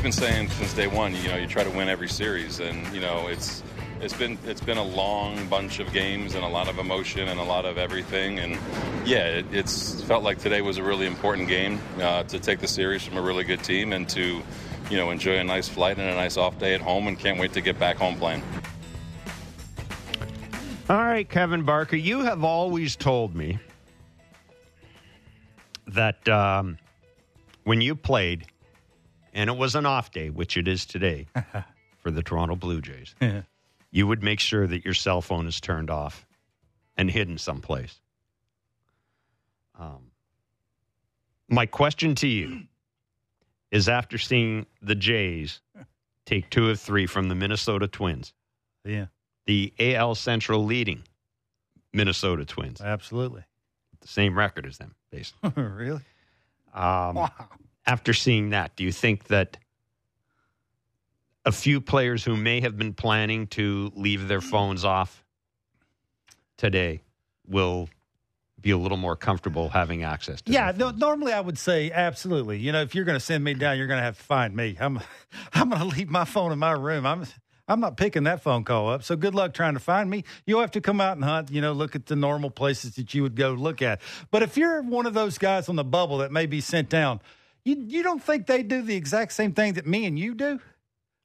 we've been saying since day one, you know, you try to win every series, and you know, it's it's been it's been a long bunch of games and a lot of emotion and a lot of everything. And yeah, it, it's felt like today was a really important game uh, to take the series from a really good team and to you know enjoy a nice flight and a nice off day at home. And can't wait to get back home playing. All right, Kevin Barker, you have always told me that um, when you played, and it was an off day, which it is today for the Toronto Blue Jays, you would make sure that your cell phone is turned off and hidden someplace. Um, my question to you is after seeing the Jays take two of three from the Minnesota Twins, Yeah, the AL Central leading Minnesota Twins, absolutely. the same record as them, basically. really? Um, Wow. After seeing that, do you think that a few players who may have been planning to leave their phones off today will be a little more comfortable having access to Yeah, no, normally I would say absolutely. You know, if you're going to send me down, you're going to have to find me. I'm I'm going to leave my phone in my room. I'm I'm not picking that phone call up. So good luck trying to find me. You'll have to come out and hunt, you know, look at the normal places that you would go look at. But if you're one of those guys on the bubble that may be sent down, you you don't think they do the exact same thing that me and you do?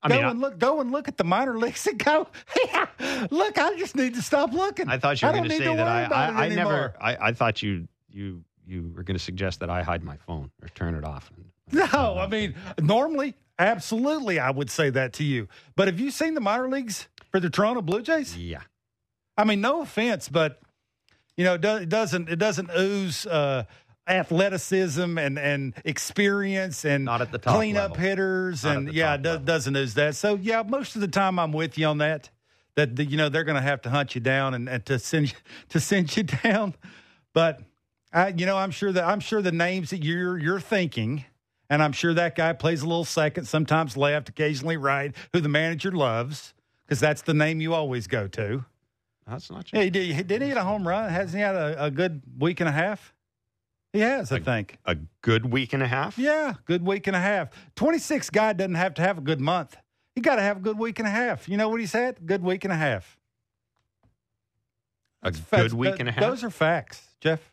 I go mean, I- and look. Go and look at the minor leagues and go. Yeah, look, I just need to stop looking. I thought you were going to say that I, I, I never. I, I thought you you you were going to suggest that I hide my phone or turn it off. No, I mean, normally, absolutely, I would say that to you. But have you seen the minor leagues for the Toronto Blue Jays? Yeah. I mean, no offense, but you know, it it doesn't it doesn't ooze uh, athleticism and and experience and Not at the top cleanup level. hitters Not and yeah, it do- doesn't ooze that. So yeah, most of the time I'm with you on that. That the, you know they're going to have to hunt you down and, and to send you, to send you down, but I you know I'm sure that I'm sure the names that you're you're thinking. And I'm sure that guy plays a little second, sometimes left, occasionally right, who the manager loves, because that's the name you always go to. That's not true. Yeah, did, he- didn't he hit a home run? Hasn't he had a, a good week and a half? He has, I think. A good week and a half. Yeah, good week and a half. 26 guy doesn't have to have a good month. He got to have a good week and a half. You know what he said? Good week and a half. A That's- good week and a half. Those are facts, Jeff.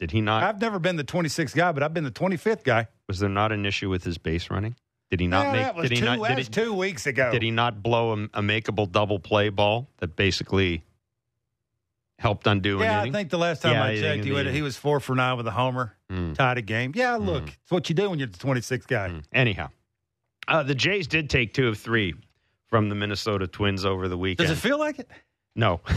Did he not? I've never been the 26th guy, but I've been the 25th guy. Was there not an issue with his base running? Did he not Yeah, make? that was, did he two, not? Did he, two weeks ago. did he not blow a, a makeable double play ball that basically helped undo Yeah, I think the last time Yeah, I checked, he, would- he was four for nine with a homer, Mm. tied a game. Yeah, look, it's what you do when you're the 26th guy. Mm. Anyhow, uh, the Jays did take two of three from the Minnesota Twins over the weekend. Does it feel like it? No,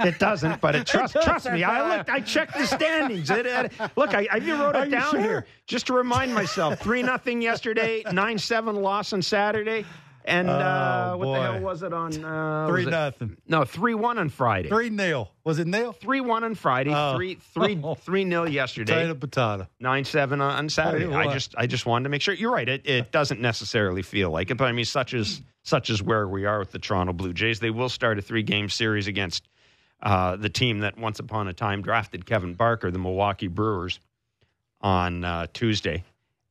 it doesn't. But it, trust trust me, I looked. I checked the standings. It, it- look, I, I even wrote it down sure? here just to remind myself. Three nothing yesterday, nine seven loss on Saturday, and uh, Oh, what the hell was it on? Uh, Three it- nothing. No, three one on Friday. Three nil. Was it nil? Three one on Friday. Oh. Three three three nil yesterday. Potato, potato. Nine seven on, Saturday. I just I just wanted to make sure. You're right. It it doesn't necessarily feel like it, but I mean, such as such as where we are with the Toronto Blue Jays, they will start a three game series against uh, the team that once upon a time drafted Kevin Barker, the Milwaukee Brewers, on uh, Tuesday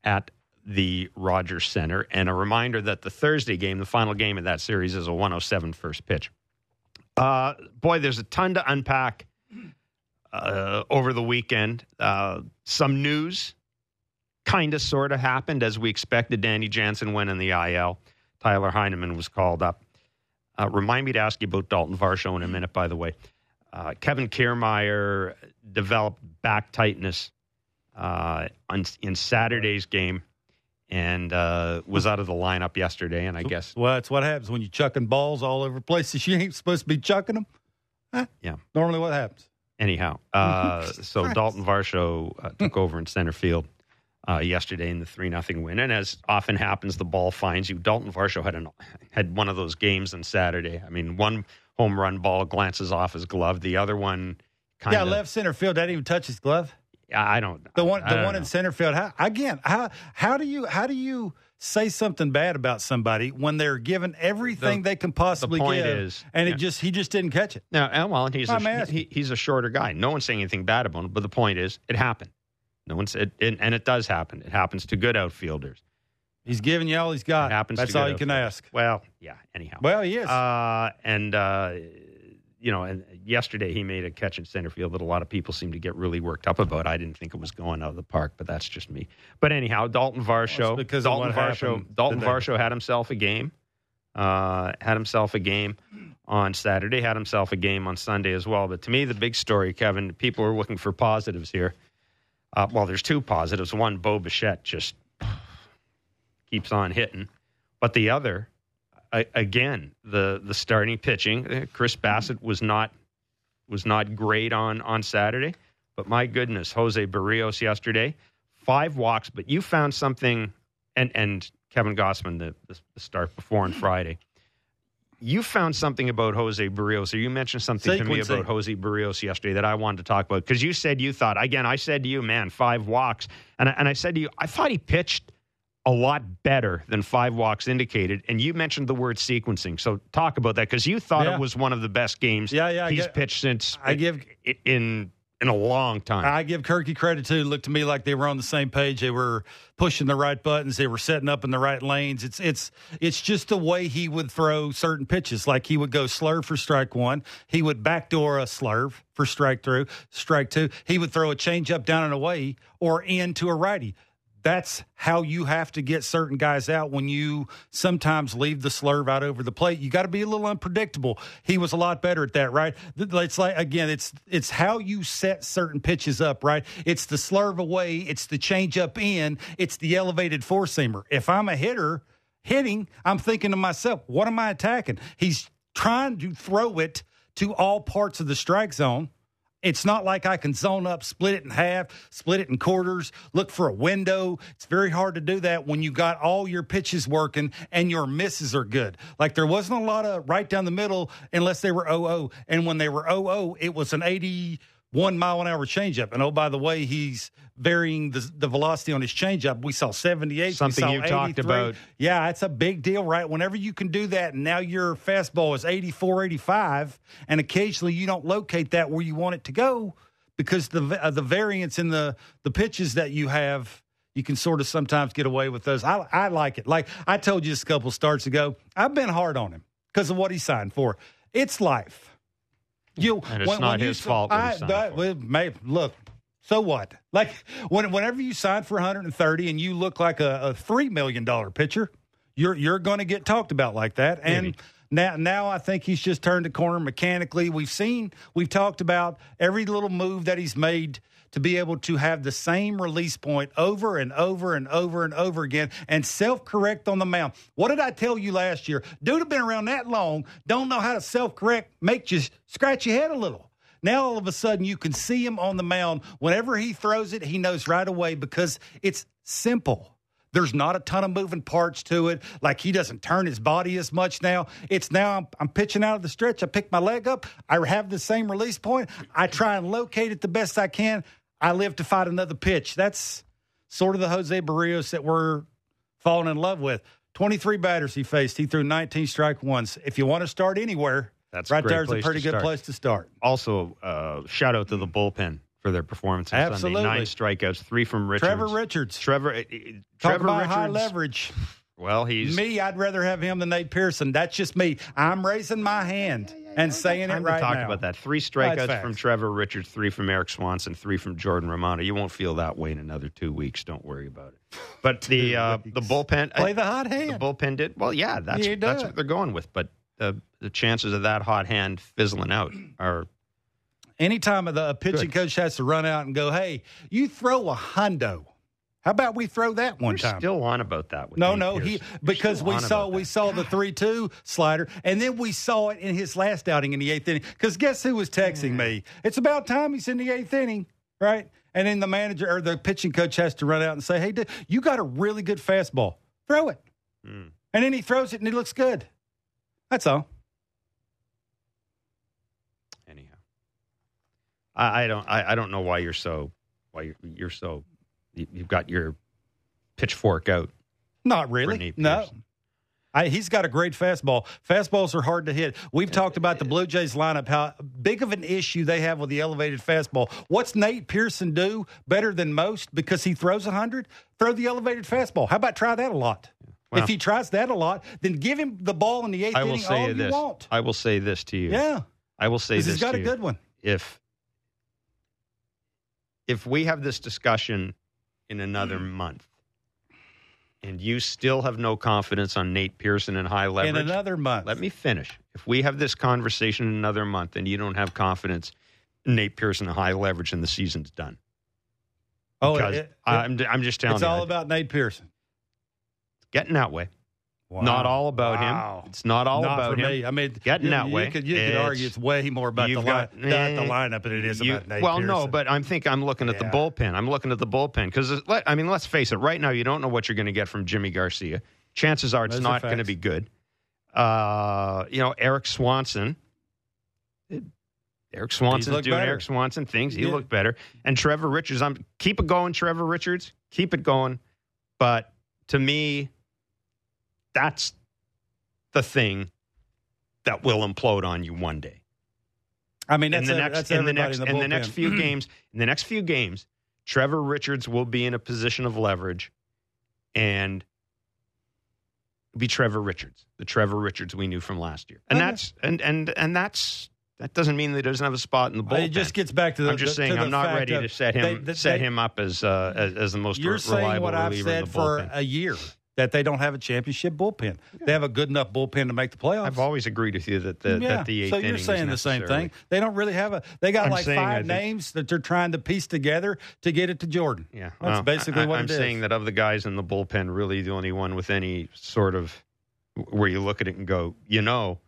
at the Rogers Centre. And a reminder that the Thursday game, the final game of that series, is a 107 first pitch. Uh, boy, there's a ton to unpack uh, over the weekend. Uh, some news kind of sort of happened as we expected. Danny Jansen went in the IL. Tyler Heineman was called up. Uh, remind me to ask you about Dalton Varsho in a minute, by the way. Uh, Kevin Kiermaier developed back tightness uh, on, in Saturday's game and uh, was out of the lineup yesterday. And I guess, Well, that's what happens when you're chucking balls all over places. You ain't supposed to be chucking them. Huh? Yeah. Normally, what happens? anyhow, uh, so Christ. Dalton Varsho uh, took over in center field uh, yesterday in the three nothing win. And as often happens, the ball finds you. Dalton Varsho had an had one of those games on Saturday. I mean, one home run ball glances off his glove. The other one, kind of yeah, left center field. That didn't even touch his glove. I don't. The one, the one in center field. How, again, how how do you how do you say something bad about somebody when they're given everything The- they can possibly point give, is- and yeah. it just he just didn't catch it. No, and well, he's I'm a, he, he's a shorter guy. No one's saying anything bad about him, but the point is, it happened. No one said, and, and it does happen. It happens to good outfielders. He's giving you all he's got. It happens. That's all you can ask. Well, yeah. Anyhow. Well, he is. Uh, and uh, you know, and yesterday he made a catch in center field that a lot of people seem to get really worked up about. I didn't think it was going out of the park, but that's just me. But anyhow, Dalton Varsho, because Dalton Varsho, happened Dalton. Varsho had himself a game. Uh, had himself a game on Saturday. Had himself a game on Sunday as well. But to me, the big story, Kevin, people are looking for positives here. Uh, well, there's two positives. One, Bo Bichette just keeps on hitting, but the other, again, the the starting pitching. uh, Chris Bassitt was not was not great on on Saturday, but my goodness, Jose Berrios yesterday, five walks. But you found something, and and Kevin Gausman, the, the, the start before on Friday. You found something about Jose Berrios, or you mentioned something to me about Jose Berrios yesterday that I wanted to talk about because you said you thought again. I said to you, man, five walks, and I, and I said to you, I thought he pitched a lot better than five walks indicated. And you mentioned the word sequencing. So talk about that because you thought Yeah. it was one of the best games Yeah, yeah, he's get- pitched since I give in in a long time. I give Kirky credit too. It looked to me like they were on the same page. They were pushing the right buttons. They were setting up in the right lanes. It's it's it's just the way he would throw certain pitches. Like he would go slurve for strike one. He would backdoor a slurve for strike through, strike two. He would throw a changeup down and away or into a righty. That's how you have to get certain guys out when you sometimes leave the slurve out over the plate. You got to be a little unpredictable. He was a lot better at that, right? It's like again, it's it's how you set certain pitches up, right? It's the slurve away, it's the change up in, it's the elevated four seamer. If I'm a hitter hitting, I'm thinking to myself, what am I attacking? He's trying to throw it to all parts of the strike zone. It's not like I can zone up, split it in half, split it in quarters, look for a window. It's very hard to do that when you got all your pitches working and your misses are good. Like there wasn't a lot of right down the middle unless they were 0 And when they were 0 it was an 81 mile an hour changeup. And oh, by the way, he's varying the, the velocity on his changeup. We saw 78. Something saw you talked about. Yeah, it's a big deal, right? Whenever you can do that, and now your fastball is 84, 85, and occasionally you don't locate that where you want it to go because the uh, the variance in the the pitches that you have, you can sort of sometimes get away with those. I I like it. Like I told you this a couple starts ago, I've been hard on him because of what he signed for. It's life. You And it's not his fault what he I- for. well, may, look, so what? Like when, whenever you sign for 130 and you look like a, a three million dollar pitcher, you're you're going to get talked about like that. And Maybe. now now I think he's just turned the corner mechanically. We've seen we've talked about every little move that he's made to be able to have the same release point over and over and over and over again and self correct on the mound. What did I tell you last year? Dude have been around that long, don't know how to self correct, make you scratch your head a little. Now all of a sudden you can see him on the mound. Whenever he throws it, he knows right away because it's simple. There's not a ton of moving parts to it. Like he doesn't turn his body as much now. It's now I'm, I'm pitching out of the stretch. I pick my leg up. I have the same release point. I try and locate it the best I can. I live to fight another pitch. That's sort of the Jose Berrios that we're falling in love with. 23 batters he faced. He threw 19 strike ones. If you want to start anywhere, That's right there's a pretty good start. place to start. also, uh, shout out to the bullpen for their performance on Absolutely. Sunday. Nine strikeouts, three from Richards. Trevor Richards. Trevor. uh, Talk Trevor about Richards. high leverage. Well, he's Me, I'd rather have him than Nate Pearson. That's just me. I'm raising my hand and saying it time right to talk now. about that. Three strikeouts from Trevor Richards, three from Eric Swanson, three from Jordan Romano. You won't feel that way in another two weeks. Don't worry about it. But the uh, the bullpen Play the hot hand. the bullpen did well. Yeah, that's that's do. what they're going with. But the the chances of that hot hand fizzling out are Anytime the a pitching coach has to run out and go, "Hey, you throw a hundo." How about we throw that one we're time? still on about that. With no, no, he You're because we saw we saw the three two slider, and then we saw it in his last outing in the eighth inning. Because guess who was texting me? It's about time he's in the eighth inning, right? And then the manager or the pitching coach has to run out and say, "Hey, dude, you got a really good fastball. Throw it." Mm. And then he throws it and it looks good. That's all. anyhow. I, I don't. I, I don't know why you're so. Why you're, you're so. You, you've got your pitchfork out. Not really. No. I, he's got a great fastball. Fastballs are hard to hit. We've talked about the Blue Jays lineup, how big of an issue they have with the elevated fastball. What's Nate Pearson do better than most because he throws 100? Throw the elevated fastball. How about try that a lot? Well- if he tries that a lot, then give him the ball in the eighth I will inning say all you this. you want. I will say this to you. Yeah, I will say this he's got a you. good one. if if we have this discussion in another Mm. month and you still have no confidence on Nate Pearson and high leverage, In another month. let me finish. If we have this conversation in another month and you don't have confidence in Nate Pearson and high leverage and the season's done. Oh, it- it- I'm, I'm just telling it's you, It's all about Nate Pearson. It's getting that way. Wow. Not all about Wow. him. It's not all Not about him. me. I mean, Getting you, that you way. Could, you could argue it's way more about the, you've li- got- the, eh, lineup than it is You- about Nate well, no, but I'm think I'm looking at the bullpen. I'm looking at the bullpen because I mean, let's face it. Right now, you don't know what you're going to get from Yimi Garcia. Chances are it's Those not going to be good. Uh, you know, Eric Swanson. Eric Swanson's doing better. Eric Swanson things. He Yeah. looked better. And Trevor Richards, I'm keep it going, Trevor Richards. Keep it going. But to me, that's the thing that will implode on you one day. I mean, that's, in the a- next in the next in the, in the next few games in the next few games Trevor Richards will be in a position of leverage and be Trevor Richards the Trevor Richards we knew from last year. And Okay. that's and and and that's that doesn't mean that he doesn't have a spot in the bullpen It just gets back to the. I'm just the- saying I'm not ready to set him they- they- set they- him up as uh, as, as the most You're re- saying reliable what I've said for a year that they don't have a championship bullpen. They have a good enough bullpen to make the playoffs. I've always agreed with you that the yeah. that the eighth so you're inning is saying the same thing. They don't really have a. They got I'm like five think- names that they're trying to piece together to get it to Jordan. Yeah, that's well, basically I, what I'm it is. saying that of the guys in the bullpen, really the only one with any sort of where you look at it and go, you know,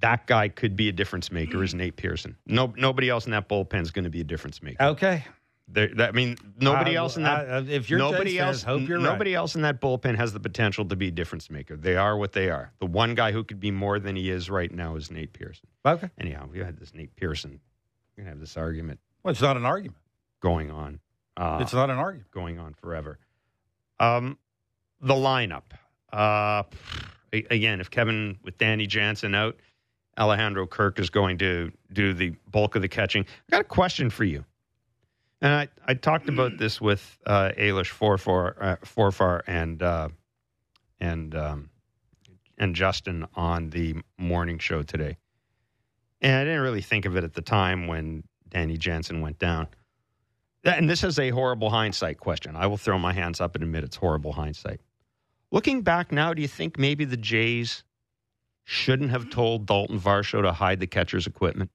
that guy could be a difference maker is Nate Pearson. No, nobody else in that bullpen is going to be a difference maker. Okay, There, I mean, nobody I- else in that. I- if you're nobody else, hope you're nobody else in that bullpen has the potential to be a difference maker. They are what they are. The one guy who could be more than he is right now is Nate Pearson. Okay, Anyhow, we had this Nate Pearson. We're gonna have this argument well, it's not an argument. going on. Uh, It's not an argument. going on forever. Um, the lineup. Uh, again, if Kevin with Danny Jansen out, Alejandro Kirk is going to do the bulk of the catching. I got a question for you. And I, I talked about this with uh, Ailish Forfar, uh, Forfar and uh, and um, and Justin on the morning show today. And I didn't really think of it at the time when Danny Jansen went down. And this is a horrible hindsight question. I will throw my hands up and admit it's horrible hindsight. Looking back now, do you think maybe the Jays shouldn't have told Dalton Varsho to hide the catcher's equipment?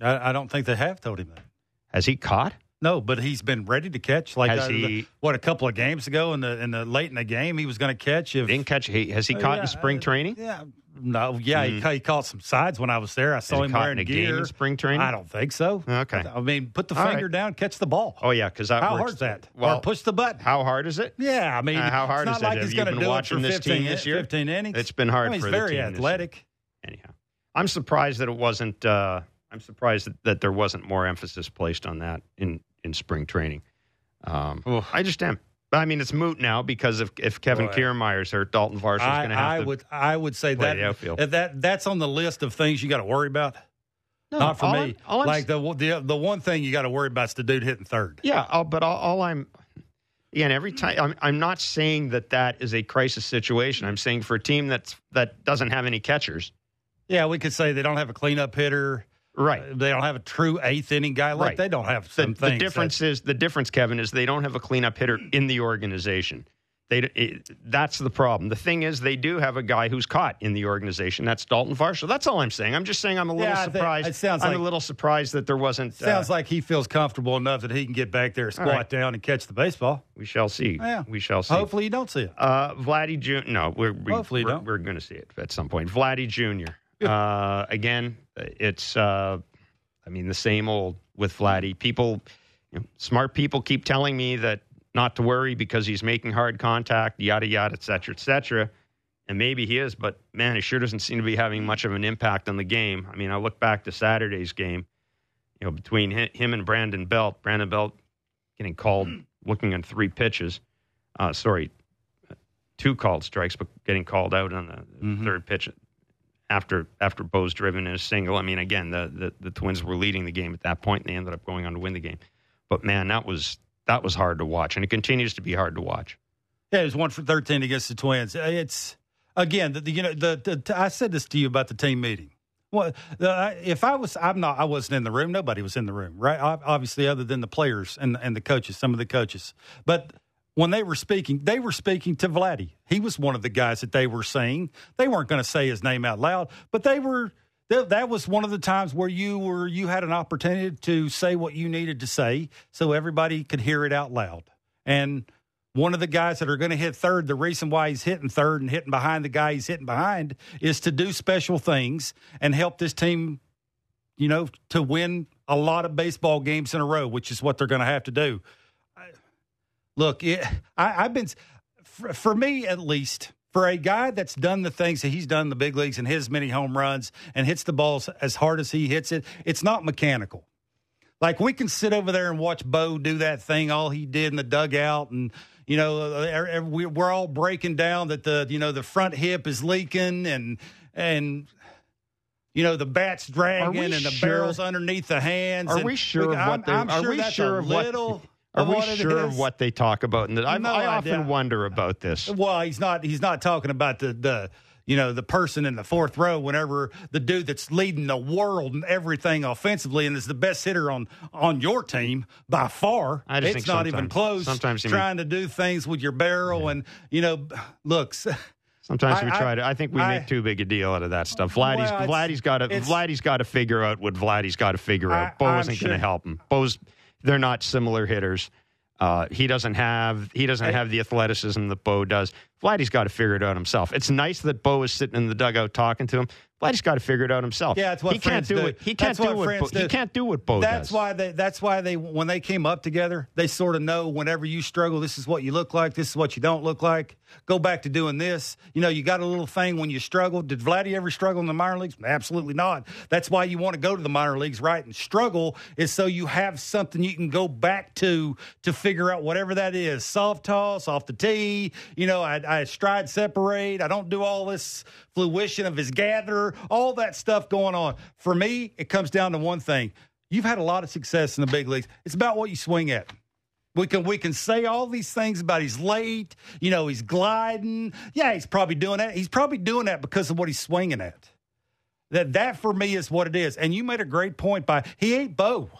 I, I don't think they have told him that. Has he caught? No, but he's been ready to catch. Like Has uh, he- what a couple of games ago in the in the late in the game, he was going to catch. If Didn't catch. he- Has he Uh, caught yeah, in spring uh, training? Yeah, no, yeah, he, Mm. ca- he caught some sides when I was there. I saw he him wearing in a gear. game in spring training? I don't think so. Okay. I mean, put the All finger right. down, catch the ball. Oh yeah, because How works. hard's that? Well, or push the button. how hard is it? yeah, I mean, Uh, how hard it's is not it? like Have he's you going to been watching this 15, team this year? 15 innings. It's been hard I mean, for he's the very team this year. athletic. Anyhow, I'm surprised that it wasn't. Uh, I'm surprised that, that there wasn't more emphasis placed on that in in spring training. Um. I just am. But I mean, it's moot now because if if Kevin Boy. Kiermaier's hurt, Dalton Varsho's I, going to have I to. would I would say that, that that that's on the list of things you got to worry about. No, Not for me. I'm- all I'm like the, the the one thing you got to worry about is the dude hitting third. Yeah, all, but all, all I'm again every time I'm, I'm not saying that that is a crisis situation. I'm saying for a team that's that doesn't have any catchers, Yeah, we could say they don't have a cleanup hitter. Right? They don't have a true eighth inning guy. Like Right. they don't have The, some the things. difference is the difference, Kevin, is they don't have a cleanup hitter in the organization. They it, that's the problem. The thing is, they do have a guy who's caught in the organization. That's Dalton Varsho. That's all I'm saying. I'm just saying I'm a little Yeah, I think- surprised. it sounds I'm like- a little surprised that there wasn't. sounds uh, like he feels comfortable enough that he can get back there, squat right. down, and catch the baseball. we shall see. Yeah. We shall see. Hopefully, you don't see it. Uh, Vladdy Jr. No, we're we, Hopefully we're, don't. we're going to see it at some point. Vladdy Jr. Uh, again, it's uh, I mean the same old with Vladdy. People, you know, smart people keep telling me that not to worry because he's making hard contact, yada yada, et cetera, et cetera. And maybe he is, but man, he sure doesn't seem to be having much of an impact on the game. I mean, I look back to Saturday's game, you know, between him and Brandon Belt. Brandon Belt getting called, looking on three pitches. Uh, sorry, two called strikes, but getting called out on the Mhm. third pitch after after Bo's driven in a single. I mean, again, the, the the Twins were leading the game at that point, and they ended up going on to win the game. But man, that was that was hard to watch, and it continues to be hard to watch. Yeah, it was one for thirteen against the Twins. Uh, it's again, the, the you know, the, the I said this to you about the team meeting. Well, the, if I was, I'm not. I wasn't in the room. Nobody was in the room, right? Obviously, other than the players and and the coaches, some of the coaches. But when they were speaking, they were speaking to Vladdy. He was one of the guys that they were saying. They weren't going to say his name out loud, but they were. That was one of the times where you were you had an opportunity to say what you needed to say, so everybody could hear it out loud. And one of the guys that are going to hit third, the reason why he's hitting third and hitting behind the guy he's hitting behind is to do special things and help this team, you know, to win a lot of baseball games in a row, which is what they're going to have to do. Look, it, I, have been, for, for me at least, for a guy that's done the things that he's done in the big leagues and his many home runs and hits the balls as hard as he hits it, it's not mechanical. Like we can sit over there and watch Bo do that thing, all he did in the dugout, and you know uh, uh er, er, we're all breaking down that the you know the front hip is leaking and and you know the bat's dragging and the sure? barrel's underneath the hands. Are we sure of what I'm, I'm sure we sure of little. What, are we sure of what they talk about? And I, no I often wonder about this. Well, he's not. He's not talking about the the you know, the person in the fourth row whenever the dude that's leading the world and everything offensively and is the best hitter on on your team by far. I just it's not even close. Sometimes trying to do things with your barrel yeah. and you know, looks. Sometimes I, we try I, to. I think we I, make too big a deal out of that stuff. Vladdy's well, Vladdy's got to Vladdy's got to figure out what Vladdy's got to figure out. Bo isn't sure. going to help him. Bo's they're not similar hitters. Uh, he doesn't have he doesn't have the athleticism that Bo does. Vladdy's got to figure it out himself. It's nice that Bo is sitting in the dugout talking to him. Vladdy's got to figure it out himself. Yeah, that's what he can't do. do. It. He can't that's do what, what Bo, he can't do what Bo that's does. why they. That's why they. When they came up together, they sort of know whenever you struggle, this is what you look like. This is what you don't look like. Go back to doing this. You know, you got a little thing when you struggle. Did Vladdy ever struggle in the minor leagues? Absolutely not. That's why you want to go to the minor leagues, right? And struggle is so you have something you can go back to to figure out whatever that is. Soft toss off the tee. You know, I, I stride separate. I don't do all this fruition of his gatherer, all that stuff going on. For me, it comes down to one thing. You've had a lot of success in the big leagues. It's about what you swing at. We can we can say all these things about he's late, you know, he's gliding. Yeah, he's probably doing that. He's probably doing that because of what he's swinging at. That that for me is what it is. And you made a great point by he ain't Bo.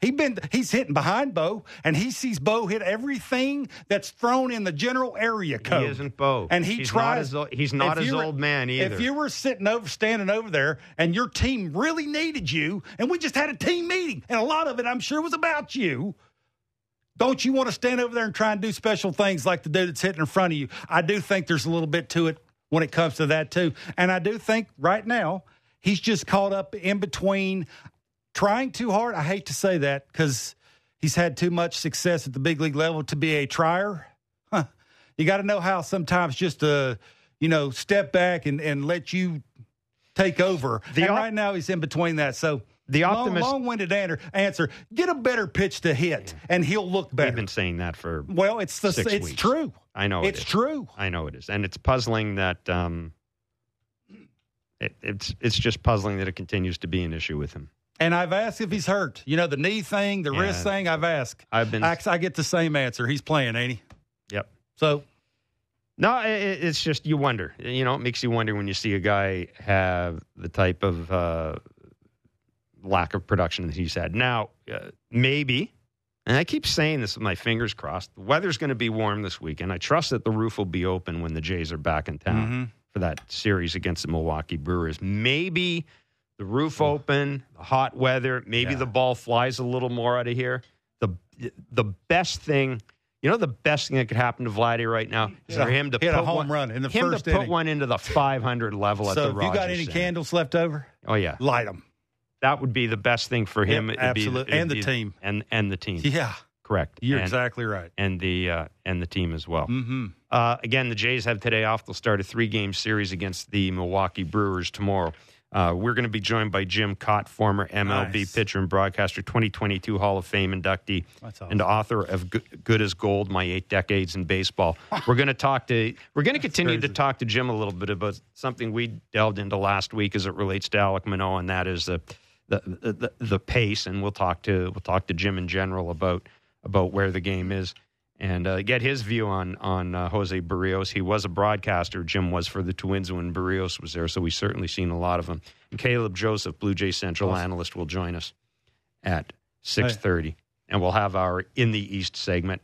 He been he's hitting behind Bo, and he sees Bo hit everything that's thrown in the general area code. He isn't Bo, and he he's tries. Not his, he's not his old man either. If you were sitting over, standing over there, and your team really needed you, and we just had a team meeting, and a lot of it, I'm sure, was about you. Don't you want to stand over there and try and do special things like the dude that's hitting in front of you? I do think there's a little bit to it when it comes to that too, and I do think right now he's just caught up in between trying too hard. I hate to say that because he's had too much success at the big league level to be a trier. Huh. You got to know how sometimes just to, you know, step back and, and let you take over. The and op- right now he's in between that. So the optimist, long, long-winded answer. Get a better pitch to hit, and he'll look better. We've been saying that for well, it's the six it's weeks. true. I know it's true. I know it is, and it's puzzling that um, it, it's it's just puzzling that it continues to be an issue with him. And I've asked if he's hurt. You know, the knee thing, the yeah. wrist thing, I've asked. I've been. I, I, get the same answer. He's playing, ain't he? Yep. So. No, it, it's just you wonder. You know, it makes you wonder when you see a guy have the type of uh, lack of production that he's had. Now, uh, maybe, and I keep saying this with my fingers crossed, the weather's going to be warm this weekend. I trust that the roof will be open when the Jays are back in town mm-hmm. for that series against the Milwaukee Brewers. Maybe the roof open, the hot weather, maybe yeah. the ball flies a little more out of here. The the best thing, you know, the best thing that could happen to Vladdy right now is for him to hit put a home one, run in the him first to put one into the 500 level so at the if you got any Center. candles left over? Oh yeah, light them. That would be the best thing for him. absolutely, and the be, team, and and the team. Yeah, correct. You're and, exactly right. And the uh, and the team as well. Mm-hmm. Uh, again, the Jays have today off. They'll start a three game series against the Milwaukee Brewers tomorrow. Uh, we're going to be joined by Jim Kaat, former MLB nice. pitcher and broadcaster, 2022 Hall of Fame inductee, awesome. and author of Good as Gold: My Eight Decades in Baseball. we're going to talk to. We're going to continue crazy. to talk to Jim a little bit about something we delved into last week as it relates to Alek Manoah, and that is the the, the the pace. And we'll talk to we'll talk to Jim in general about about where the game is and uh, get his view on on uh, Jose Berrios. He was a broadcaster. Jim was for the Twins when Berrios was there, so we've certainly seen a lot of him. And Caleb Joseph, Blue Jay Central Awesome. analyst, will join us at six thirty, and we'll have our in the East segment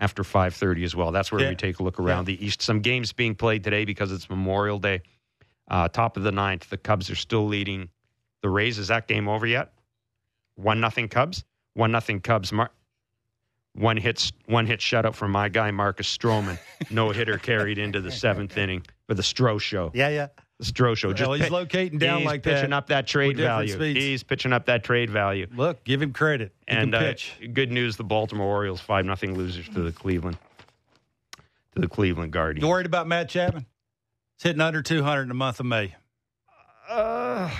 after five thirty as well. That's where Yeah. we take a look around the East. Some games being played today because it's Memorial Day. Uh, top of the ninth, the Cubs are still leading the Rays. Is that game over yet? One nothing Cubs. One nothing Cubs. Mar- one hit one hit shutout from my guy Marcus Stroman. no hitter carried into the seventh inning for the Stro show. Yeah, yeah. The Stro show. Just Well, he's pi- locating down he's like pitching that. up that trade value. speeds. He's pitching up that trade value. Look, give him credit. He And can uh, pitch. good news: the Baltimore Orioles five nothing losers to the Cleveland to the Cleveland Guardians. You worried about Matt Chapman? It's hitting under 200 in the month of May. Uh,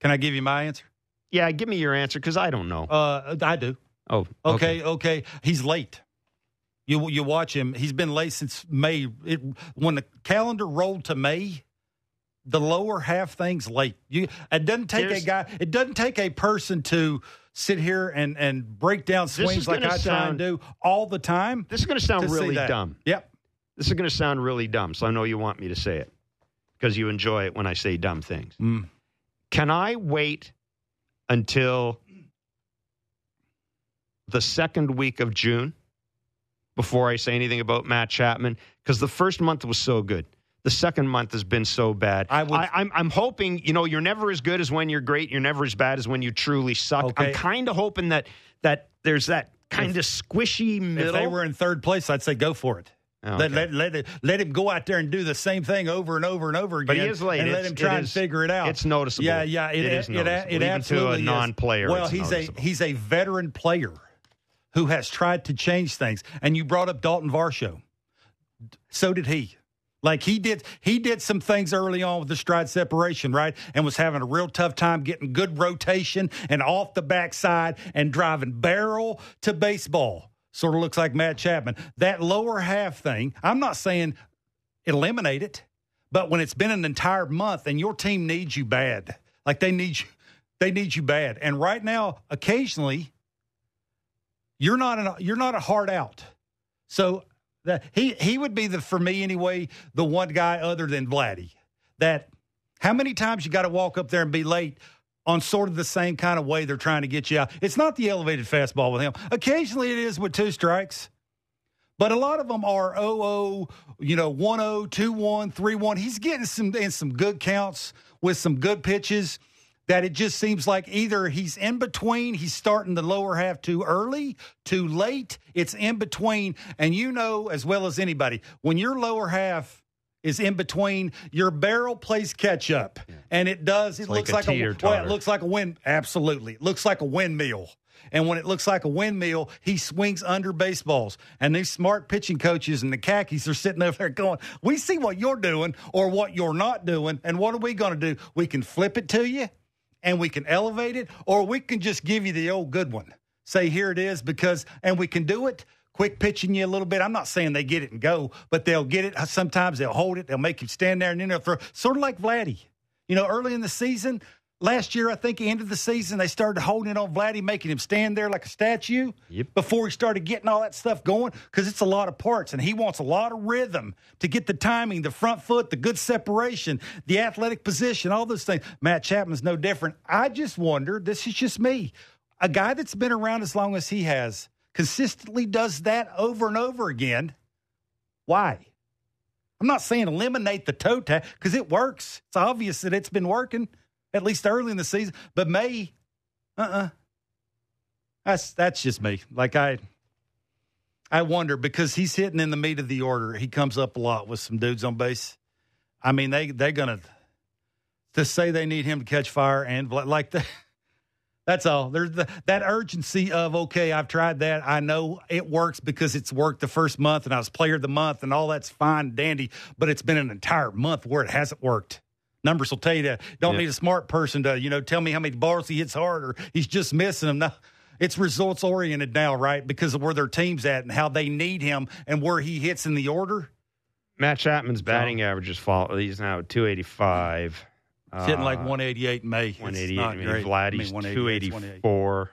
Can I give you my answer? Yeah, give me your answer because I don't know. Uh, I do. oh, Okay, okay. He's late. You you watch him. He's been late since May. It, when the calendar rolled to May, the lower half things late. You it doesn't take There's- a guy. It doesn't take a person to sit here and and break down swings like I try and sound- do all the time. This is going to sound really dumb. Yep. This is going to sound really dumb, so I know you want me to say it because you enjoy it when I say dumb things. Mm. Can I wait until the second week of June before I say anything about Matt Chapman? Because the first month was so good. The second month has been so bad. I would- I, I'm, I'm hoping, you know, you're never as good as when you're great. You're never as bad as when you truly suck. Okay. I'm kind of hoping that that there's that kind of squishy middle. If they were in third place, I'd say go for it. Oh, Let, okay. let, let, it, let him go out there and do the same thing over and over and over again. But he is late. And let him try it and figure it out. it's noticeable. Yeah, yeah. It, It is it, noticeable. it, Even to a absolutely is. non-player, Well, it's he's noticeable. a he's a veteran player who has tried to change things. And you brought up Dalton Varsho. So did he. Like he did, he did some things early on with the stride separation, right? And was having a real tough time getting good rotation and off the backside and driving barrel to baseball. Sort of looks like Matt Chapman. That lower half thing, I'm not saying eliminate it, but when it's been an entire month and your team needs you bad, like they need you, they need you bad. And right now, occasionally, you're not an, you're not a hard out. So that he he would be the for me anyway the one guy other than Vladdy that how many times you got to walk up there and be late on sort of the same kind of way they're trying to get you out. It's not the elevated fastball with him. Occasionally it is with two strikes. But a lot of them are 0 you know, 1 0, 2 1, 3 1. He's getting some in some good counts with some good pitches that it just seems like either he's in between, he's starting the lower half too early, too late. It's in between. And you know as well as anybody, when your lower half is in between, your barrel plays catch up. And it does. It like looks a like a, well, it looks like a wind. Absolutely. It looks like a windmill. And when it looks like a windmill, he swings under baseballs. And these smart pitching coaches and the khakis are sitting over there going, We see what you're doing or what you're not doing. And what are we going to do? We can flip it to you and we can elevate it, or we can just give you the old good one. Say, Here it is, because, and we can do it. Quick pitching you a little bit. I'm not saying they get it and go, but they'll get it. Sometimes they'll hold it. They'll make you stand there and then they'll throw. Sort of like Vladdy. You know, early in the season, last year, I think, the end of the season, they started holding it on Vladdy, making him stand there like a statue Yep. before he started getting all that stuff going because it's a lot of parts and he wants a lot of rhythm to get the timing, the front foot, the good separation, the athletic position, all those things. Matt Chapman's no different. I just wonder, this is just me, a guy that's been around as long as he has consistently does that over and over again. Why? I'm not saying eliminate the toe tag because it works. It's obvious that it's been working at least early in the season. But May, uh, uh that's that's just me. Like I, I wonder because he's hitting in the meat of the order. He comes up a lot with some dudes on base. I mean, they they're gonna to say they need him to catch fire and like the. That's all. There's the, that urgency of okay, I've tried that. I know it works because it's worked the first month, and I was player of the month, and all that's fine, and dandy. But it's been an entire month where it hasn't worked. Numbers will tell you that. Don't Yeah. need a smart person to you know tell me how many bars he hits hard or he's just missing them. No, it's results oriented now, right? Because of where their team's at and how they need him and where he hits in the order. Matt Chapman's batting average is fall. He's now at 285. It's hitting like Uh, 188 in May. 188. not mean, great. Vladdy's I mean, 188, 284.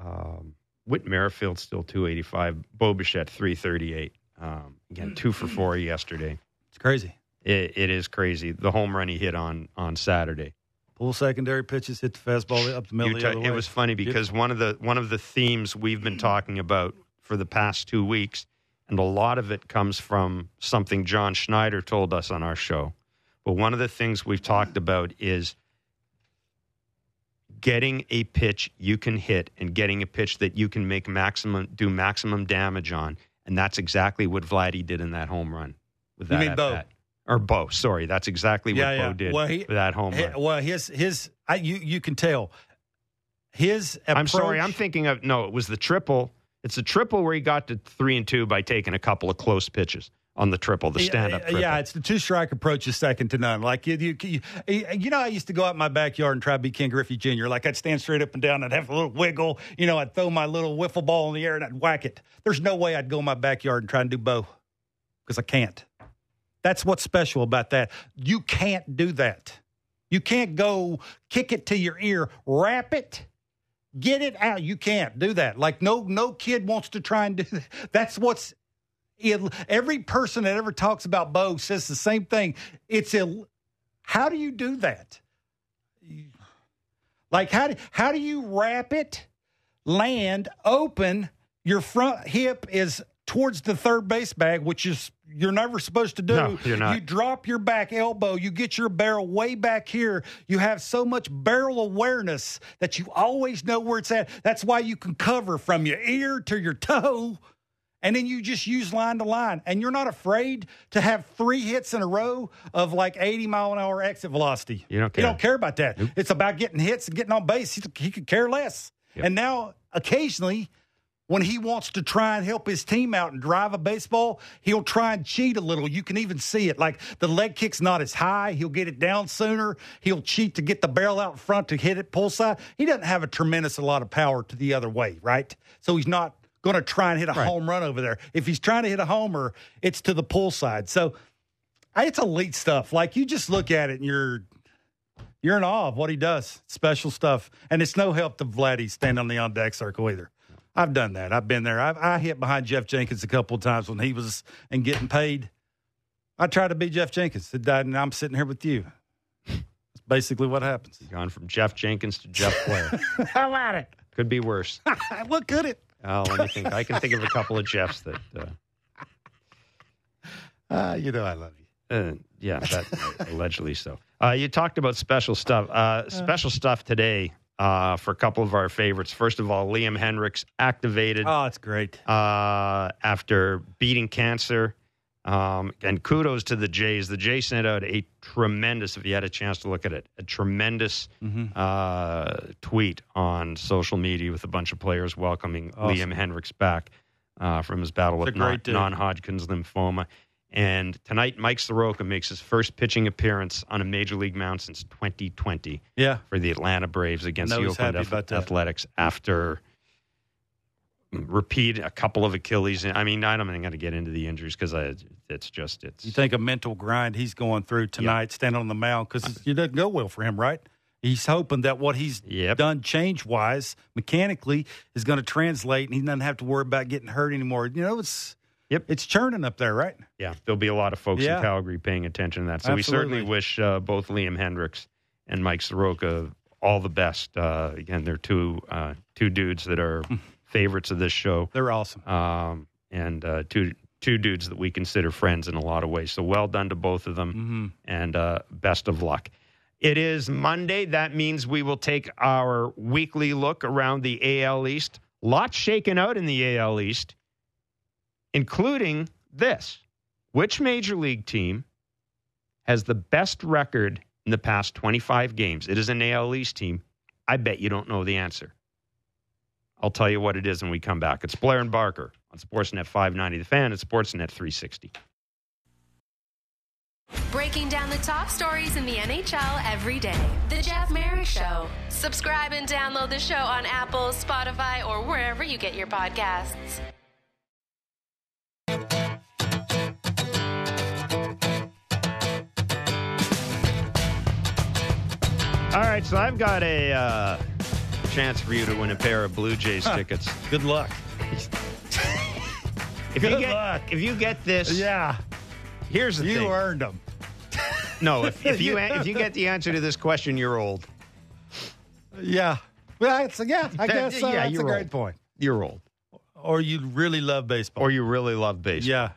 Um, Whit Merrifield still 285. Bo Bichette 338. Um, again, two for four yesterday. It's crazy. It, it is crazy. The home run he hit on on Saturday. Pull secondary pitches, hit the fastball up the middle. The it was funny because one of the one of the themes we've been talking about for the past two weeks, and a lot of it comes from something John Schneider told us on our show. But one of the things we've talked about is getting a pitch you can hit and getting a pitch that you can make maximum do maximum damage on, and that's exactly what Vladdy did in that home run with You that mean Bo? Or Bo, sorry, that's exactly what Yeah, Bo yeah. did Well, he- with that home Hey, run. well, his his I, you you can tell his. Approach, I'm sorry, I'm thinking of no. It was the triple. It's the triple where he got to three and two by taking a couple of close pitches on the triple, the stand up Yeah, triple. Yeah, it's the two strike approach is second to none. Like you, you, you, you know, I used to go out in my backyard and try to be Ken Griffey Jr. Like I'd stand straight up and down, I'd have a little wiggle. You know, I'd throw my little wiffle ball in the air and I'd whack it. There's no way I'd go in my backyard and try and do bow because I can't. That's what's special about that. You can't do that. You can't go kick it to your ear, wrap it, get it out. You can't do that. Like no no kid wants to try and do that. That's what's ill. Every person that ever talks about Bo says the same thing. It's ill. How do you do that? Like how do how do you wrap it, land open? Your front hip is towards the third base bag, which is you're never supposed to do. No, you're not. You drop your back elbow. You get your barrel way back here. You have so much barrel awareness that you always know where it's at. That's why you can cover from your ear to your toe. And then you just use line to line. And you're not afraid to have three hits in a row of like 80 mile an hour exit velocity. You don't care. You don't care about that. It's about getting hits and getting on base. He, he could care less. Yep. And now, occasionally, when he wants to try and help his team out and drive a baseball, he'll try and cheat a little. You can even see it. Like the leg kick's not as high. He'll get it down sooner. He'll cheat to get the barrel out front to hit it pull side. He doesn't have a tremendous a lot of power to the other way, right? So he's not going to try and hit a Right. home run over there. If he's trying to hit a homer, it's to the pull side. So I- it's elite stuff. Like you just look at it and you're you're in awe of what he does. Special stuff. And it's no help to Vladdy standing on the on deck circle either. I've done that. I've been there. I've, I hit behind Geoff Jenkins a couple of times when he was and getting paid. I tried to be Geoff Jenkins. It died, and I'm sitting here with you. That's basically what happens. Gone from Geoff Jenkins to Jeff Blair. How about it? Could be worse. what could it? Oh, let me think. I can think of a couple of Jeffs that. Uh, Uh, you know I love you. Uh, yeah, that allegedly so. Uh, you talked about special stuff. Uh, special stuff today uh, for a couple of our favorites. First of all, Liam Hendriks activated Oh, it's great. uh, after beating cancer. Um, and kudos to the Jays. The Jays sent out a tremendous, if you had a chance to look at it, a tremendous Mm-hmm. uh, tweet on social media with a bunch of players welcoming Awesome. Liam Hendriks back uh, from his battle It's with non- dude. non-Hodgkin's lymphoma. And tonight, Mike Soroka makes his first pitching appearance on a major league mound since 2020 Yeah. for the Atlanta Braves against the Oakland Ath- Athletics after repeat a couple of Achilles. I mean, I'm not going to get into the injuries because it's just it's You think a mental grind he's going through tonight, standing on the mound, because it doesn't go well for him, right? He's hoping that what he's Yep. done change wise, mechanically, is going to translate, and he doesn't have to worry about getting hurt anymore. You know, it's Yep. it's churning up there, right? yeah. There'll be a lot of folks Yeah. in Calgary paying attention to that. So we certainly wish uh, both Liam Hendriks and Mike Soroka all the best. Uh, again, they're two uh, two dudes that are favorites of this show. They're awesome. um, and uh, two two dudes that we consider friends in a lot of ways. So well done to both of them, Mm-hmm. and uh, best of luck. It is Monday. That means we will take our weekly look around the AL East. Lots shaken out in the AL East, including this: which major league team has the best record in the past 25 games? It is an AL East team. I bet you don't know the answer. I'll tell you what it is when we come back. It's Blair and Barker on Sportsnet 590 The Fan and Sportsnet 360. Breaking down the top stories in the NHL every day. The Jeff Marek Show. Subscribe and download the show on Apple, Spotify, or wherever you get your podcasts. All right, so I've got a uh, chance for you to win a pair of Blue Jays tickets. Good luck. If you get luck. if you get this, Yeah, here's the thing. you thing. earned them. no, if, if you if you get the answer to this question, you're old. Yeah. Well, it's, yeah, I That- guess so. yeah, That's a you're great old. point. You're old, Or you really love baseball. or you really love baseball. yeah.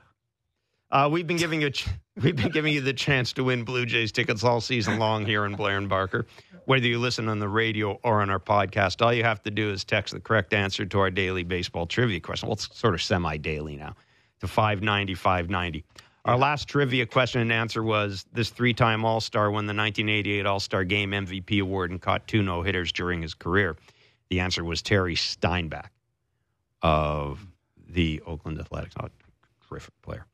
Uh, we've been giving you ch- we've been giving you the chance to win Blue Jays tickets all season long here in Blair and Barker. Whether you listen on the radio or on our podcast, all you have to do is text the correct answer to our daily baseball trivia question. Well, it's sort of semi daily now to 590 590. Our last trivia question and answer was this three time All Star won the 1988 All Star Game MVP award and caught two no hitters during his career. The answer was Terry Steinbach of the Oakland Athletics. Oh, terrific player.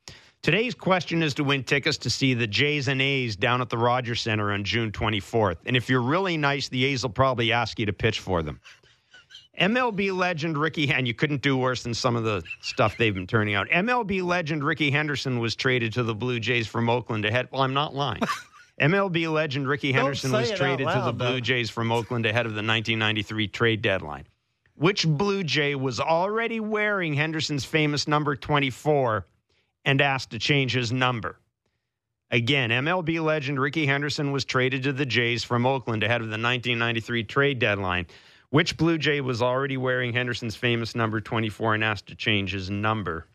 Today's question is to win tickets to see the Jays and A's down at the Rogers Centre on June 24th. And if you're really nice, the A's will probably ask you to pitch for them. MLB legend Rickey, and you couldn't do worse than some of the stuff they've been turning out. MLB legend Rickey Henderson was traded to the Blue Jays from Oakland ahead. Well, I'm not lying. MLB legend Rickey Henderson was traded to the Blue though. Jays from Oakland ahead of the 1993 trade deadline. Which Blue Jay was already wearing Henderson's famous number 24 and asked to change his number? Again, MLB legend Rickey Henderson was traded to the Jays from Oakland ahead of the 1993 trade deadline. Which Blue Jay was already wearing Henderson's famous number 24 and asked to change his number?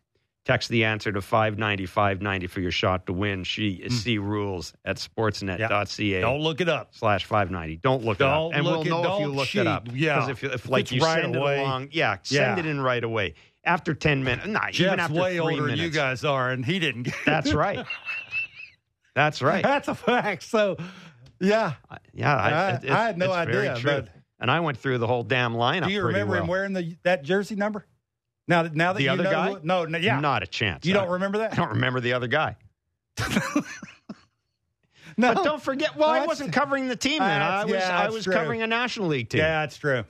Text the answer to 590 590 for your shot to win. She hmm. see rules at sportsnet.ca Don't look it up. slash 590. Don't look Don't it up. And look we'll it- know if you looked cheat. it up. Yeah. Because if, if If like you right send away. it along, yeah, send Yeah. it in right away. After 10 minutes. Nah, even Jeff's after way three older minutes. than you guys are, and he didn't get That's right. That's right. That's a fact. So, yeah. Yeah, I- it- I had no idea, true. but- and I went through the whole damn lineup. Do you remember well. him wearing the that jersey number? Now that now that The you other know guy? who- no, no, yeah. Not a chance. you I- don't remember that? I don't remember the other guy. No. But don't forget. Well, I wasn't covering the team then. I was. yeah, I was true. covering a National League team. Yeah, that's true.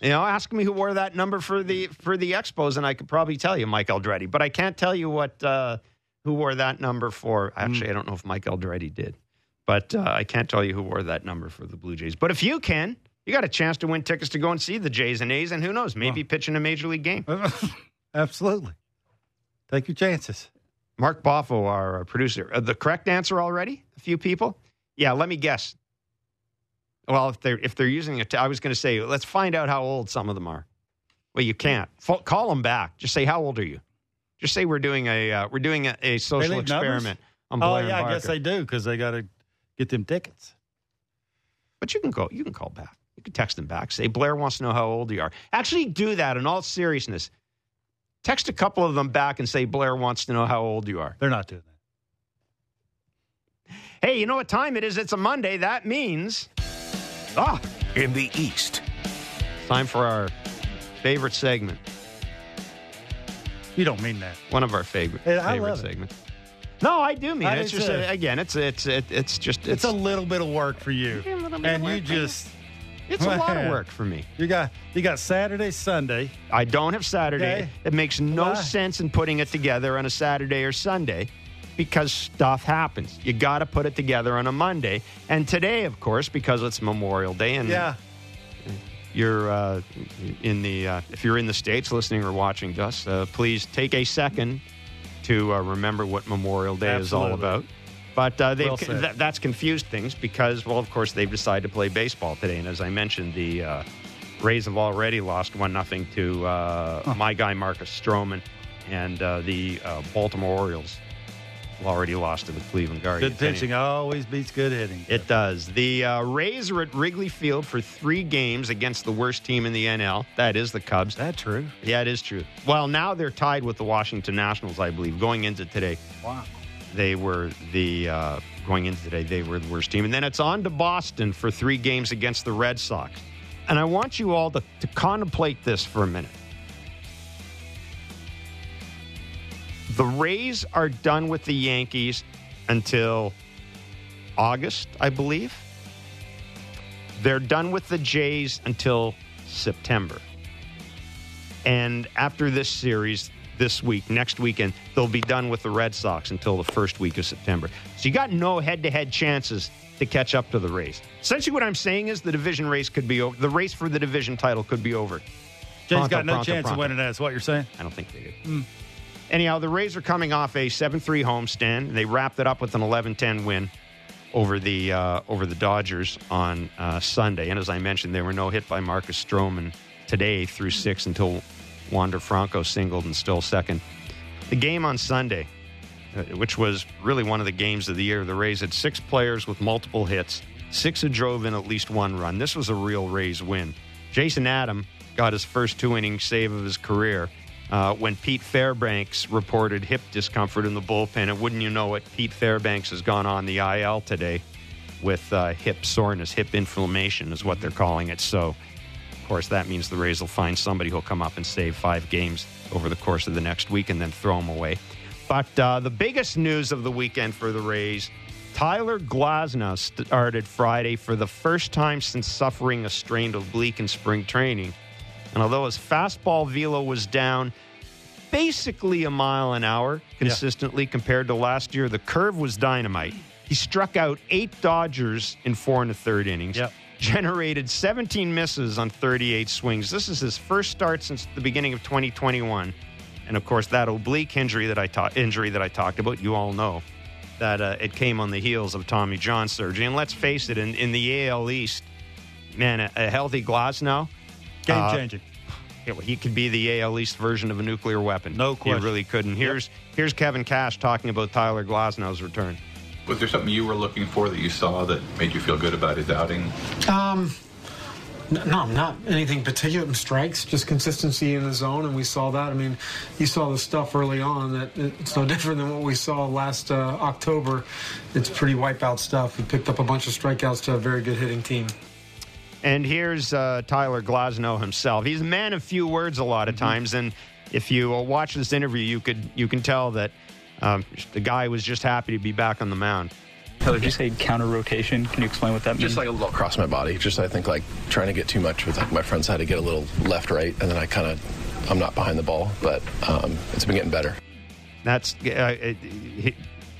You know, ask me who wore that number for the for the Expos, and I could probably tell you Mike Aldrete. But I can't tell you what uh, who wore that number for. Actually, I don't know if Mike Aldrete did, but uh, I can't tell you who wore that number for the Blue Jays. But if you can, you got a chance to win tickets to go and see the Jays and A's, and who knows, maybe pitch in a major league game. Absolutely. Take your chances. Mark Boffo, our producer, uh, the correct answer already. A few people. Yeah, let me guess. Well, if they're if they're using it, I was going to say let's find out how old some of them are. Well, you can't F- call them back. Just say how old are you? Just say we're doing a uh, we're doing a, a social experiment on Oh yeah, I guess they do because they got to get them tickets. But you can go. You can call back. You can text them back. Say Blair wants to know how old you are. Actually, do that in all seriousness. Text a couple of them back and say Blair wants to know how old you are. They're not doing that. Hey, you know what time it is? It's a Monday. That means ah, In the East, time for our favorite segment. You don't mean that. One of our favorite Hey, I favorite love it. segments. No, I do mean I it. It's do just too. uh, again, it's it's it, it's just It's, it's a little bit of work for you, Yeah, a little bit of and you work, just it's a lot of work for me. you got you got Saturday, Sunday. I don't have Saturday. Okay. It makes no Why? sense in putting it together on a Saturday or Sunday because stuff happens. You got to put it together on a Monday. And today, of course, because it's Memorial Day and Yeah, you're uh, in the uh, if you're in the states listening or watching us, uh, please take a second to uh, remember what Memorial Day is all about. But uh, Well th- that's confused things because, well, of course, they've decided to play baseball today. And as I mentioned, the uh, Rays have already lost one nothing to uh, my guy Marcus Stroman, and uh, the uh, Baltimore Orioles already lost to the Cleveland Guardians. good pitching always beats good hitting. It does. The uh, Rays are at Wrigley Field for three games against the worst team in the NL. That is the Cubs. Is that true? Yeah, it is true. Well, now they're tied with the Washington Nationals, I believe. Going into today, Wow. they were the uh, going into today they were the worst team, and then it's on to Boston for three games against the Red Sox. And I want you all to, to contemplate this for a minute. The Rays are done with the Yankees until August, I believe. They're done with the Jays until September. And after this series, this week. Next weekend, they'll be done with the Red Sox until the first week of September. So you got no head to head chances to catch up to the race. Essentially, what I'm saying is the division race could be over. The race for the division title could be over. Jay's Pronto, got no pronto, chance pronto. of winning that. Is what you're saying? I don't think they do. Hmm. Anyhow, the Rays are coming off a 7-3 homestand. They wrapped it up with an 11-10 win over the uh, over the Dodgers on uh, Sunday. And as I mentioned, there were no hit by Marcus Stroman today through six until Wander Franco singled and still second. The game on Sunday, uh, which was really one of the games of the year, the Rays had six players with multiple hits. Six had drove in at least one run. This was a real Rays win. Jason Adam got his first two inning save of his career uh, when Pete Fairbanks reported hip discomfort in the bullpen. And wouldn't you know it, Pete Fairbanks has gone on the IL today with uh, hip soreness, hip inflammation is what they're calling it. So, of course, that means the Rays will find somebody who'll come up and save five games over the course of the next week and then throw them away. But uh, the biggest news of the weekend for the Rays Tyler Glasnow started Friday for the first time since suffering a strained oblique in spring training. And although his fastball velo was down basically a mile an hour consistently compared to last year, the curve was dynamite. He struck out eight Dodgers in four and a third innings. Yep. Generated 17 misses on 38 swings. This is his first start since the beginning of 2021. And of course, that oblique injury that I ta- injury that I talked about, you all know that uh, it came on the heels of Tommy John surgery. And let's face it, in, in the AL East, man, a, a healthy Glasnow, Game Uh, changing. yeah, well, he could be the AL East version of a nuclear weapon. No question. He really couldn't. here's here's Kevin Cash talking about Tyler Glasnow's return. Was there something you were looking for that you saw that made you feel good about his outing? Um, no, not anything particular. Strikes, just consistency in the zone, and we saw that. I mean, you saw the stuff early on that it's no different than what we saw last uh, October. It's pretty wipeout stuff. He picked up a bunch of strikeouts to a very good hitting team. And here's uh, Tyler Glasnow himself. He's a man of few words a lot of times, and if you uh, watch this interview, you could you can tell that um, the guy was just happy to be back on the mound. Tyler, did you say counter rotation? Can you explain what that means? Just like a little across my body. Just I think like trying to get too much with like my friends had to get a little left right, and then I kind of I'm not behind the ball, but um, it's been getting better. That's uh, it, he,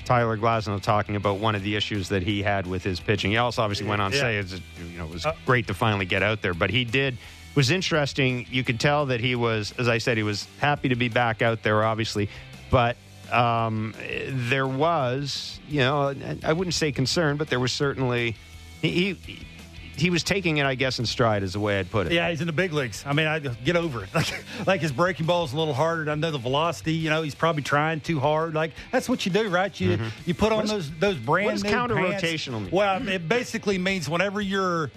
Tyler Glasnow talking about one of the issues that he had with his pitching. He also obviously went on to Yeah. say it's, you know it was great to finally get out there, but he did it was interesting. You could tell that he was, as I said, he was happy to be back out there, obviously, but. Um, there was, you know, I wouldn't say concern, but there was certainly he, he he was taking it, I guess, in stride, is the way I'd put it. Yeah, he's in the big leagues. I mean, I get over it. Like, like his breaking ball's a little harder. I know the velocity. You know, he's probably trying too hard. Like that's what you do, right? You you put on Mm-hmm. Those those brand what new counter-rotational mean? Well, it basically means whenever you're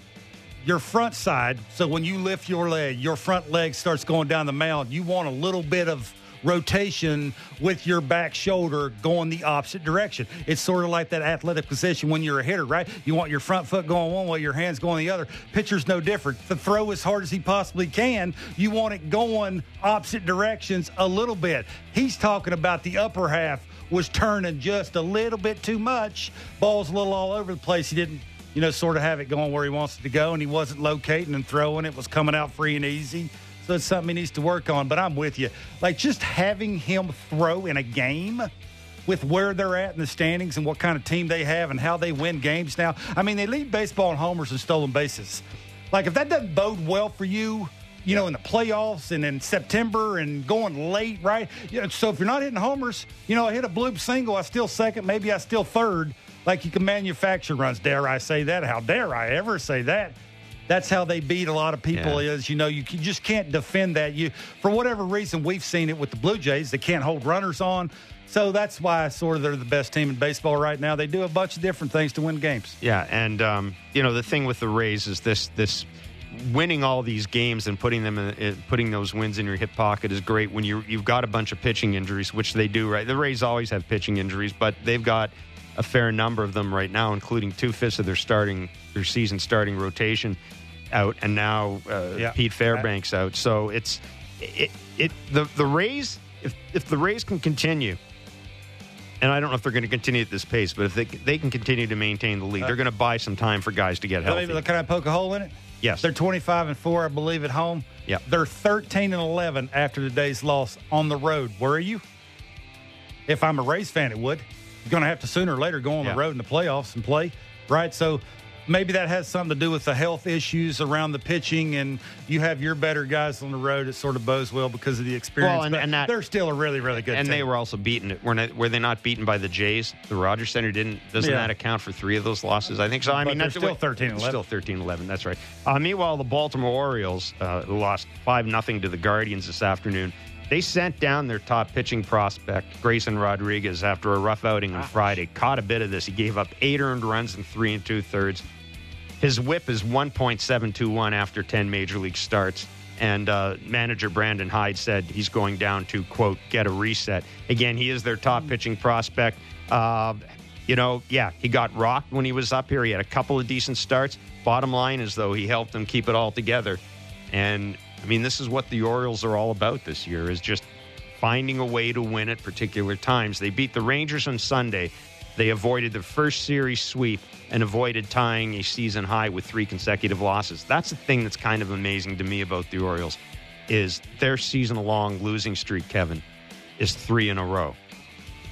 your front side. So when you lift your leg, your front leg starts going down the mound. You want a little bit of rotation with your back shoulder going the opposite direction. It's sort of like that athletic position when you're a hitter, right? You want your front foot going one way, your hands going the other. Pitcher's no different. To throw as hard as he possibly can, you want it going opposite directions a little bit. He's talking about the upper half was turning just a little bit too much. Ball's a little all over the place. He didn't you know, sort of have it going where he wants it to go, and he wasn't locating and throwing. It was coming out free and easy. So it's something he needs to work on. But I'm with you. Like just having him throw in a game with where they're at in the standings and what kind of team they have and how they win games now. I mean, they lead baseball in homers and stolen bases. Like if that doesn't bode well for you, you know, in the playoffs and in September and going late, right? So if you're not hitting homers, you know, I hit a bloop single, I still second, maybe I still third. Like you can manufacture runs. Dare I say that? How dare I ever say that? That's how they beat a lot of people. Yeah. Is you know you, you just can't defend that. You for whatever reason we've seen it with the Blue Jays. They can't hold runners on. So that's why sort of they're the best team in baseball right now. They do a bunch of different things to win games. Yeah, and um, you know the thing with the Rays is this this winning all these games and putting them in, uh, putting those wins in your hip pocket is great when you you've got a bunch of pitching injuries, which they do. Right, the Rays always have pitching injuries, but they've got a fair number of them right now, including two fifths of their starting their season starting rotation out, and now uh, Yeah. Pete Fairbanks out. So it's it, it the the Rays if if the Rays can continue and I don't know if they're going to continue at this pace, but if they they can continue to maintain the lead, they're going to buy some time for guys to get healthy. can I poke a hole in it? Yes. They're 25 and 4, I believe, at home. Yeah. They're 13 and 11 after today's loss on the road. Were you? If I'm a Rays fan, it would. You're going to have to sooner or later go on Yeah. the road in the playoffs and play, right? So maybe that has something to do with the health issues around the pitching, and you have your better guys on the road. It sort of bodes well because of the experience. Well, and- but and that- they're still a really, really good and team. they were also beaten. Were, not, were they not beaten by the Jays? The Rogers Centre didn't. Doesn't Yeah. that account for three of those losses? I think so. I But mean, they're that's still 13-11. Still 13-11. That's right. Uh, meanwhile, the Baltimore Orioles uh, who lost five nothing to the Guardians this afternoon. They sent down their top pitching prospect, Grayson Rodriguez, after a rough outing on Friday. Caught a bit of this. He gave up eight earned runs in three and two thirds. His whip is 1.721 after 10 major league starts. And uh, manager Brandon Hyde said he's going down to, quote, get a reset. Again, he is their top pitching prospect. Uh, you know, yeah, he got rocked when he was up here. He had a couple of decent starts. Bottom line is, though, he helped them keep it all together. And, I mean, this is what the Orioles are all about this year, is just finding a way to win at particular times. They beat the Rangers on Sunday. They avoided the first series sweep and avoided tying a season high with three consecutive losses. That's the thing that's kind of amazing to me about the Orioles is their season-long losing streak, Kevin, is three in a row.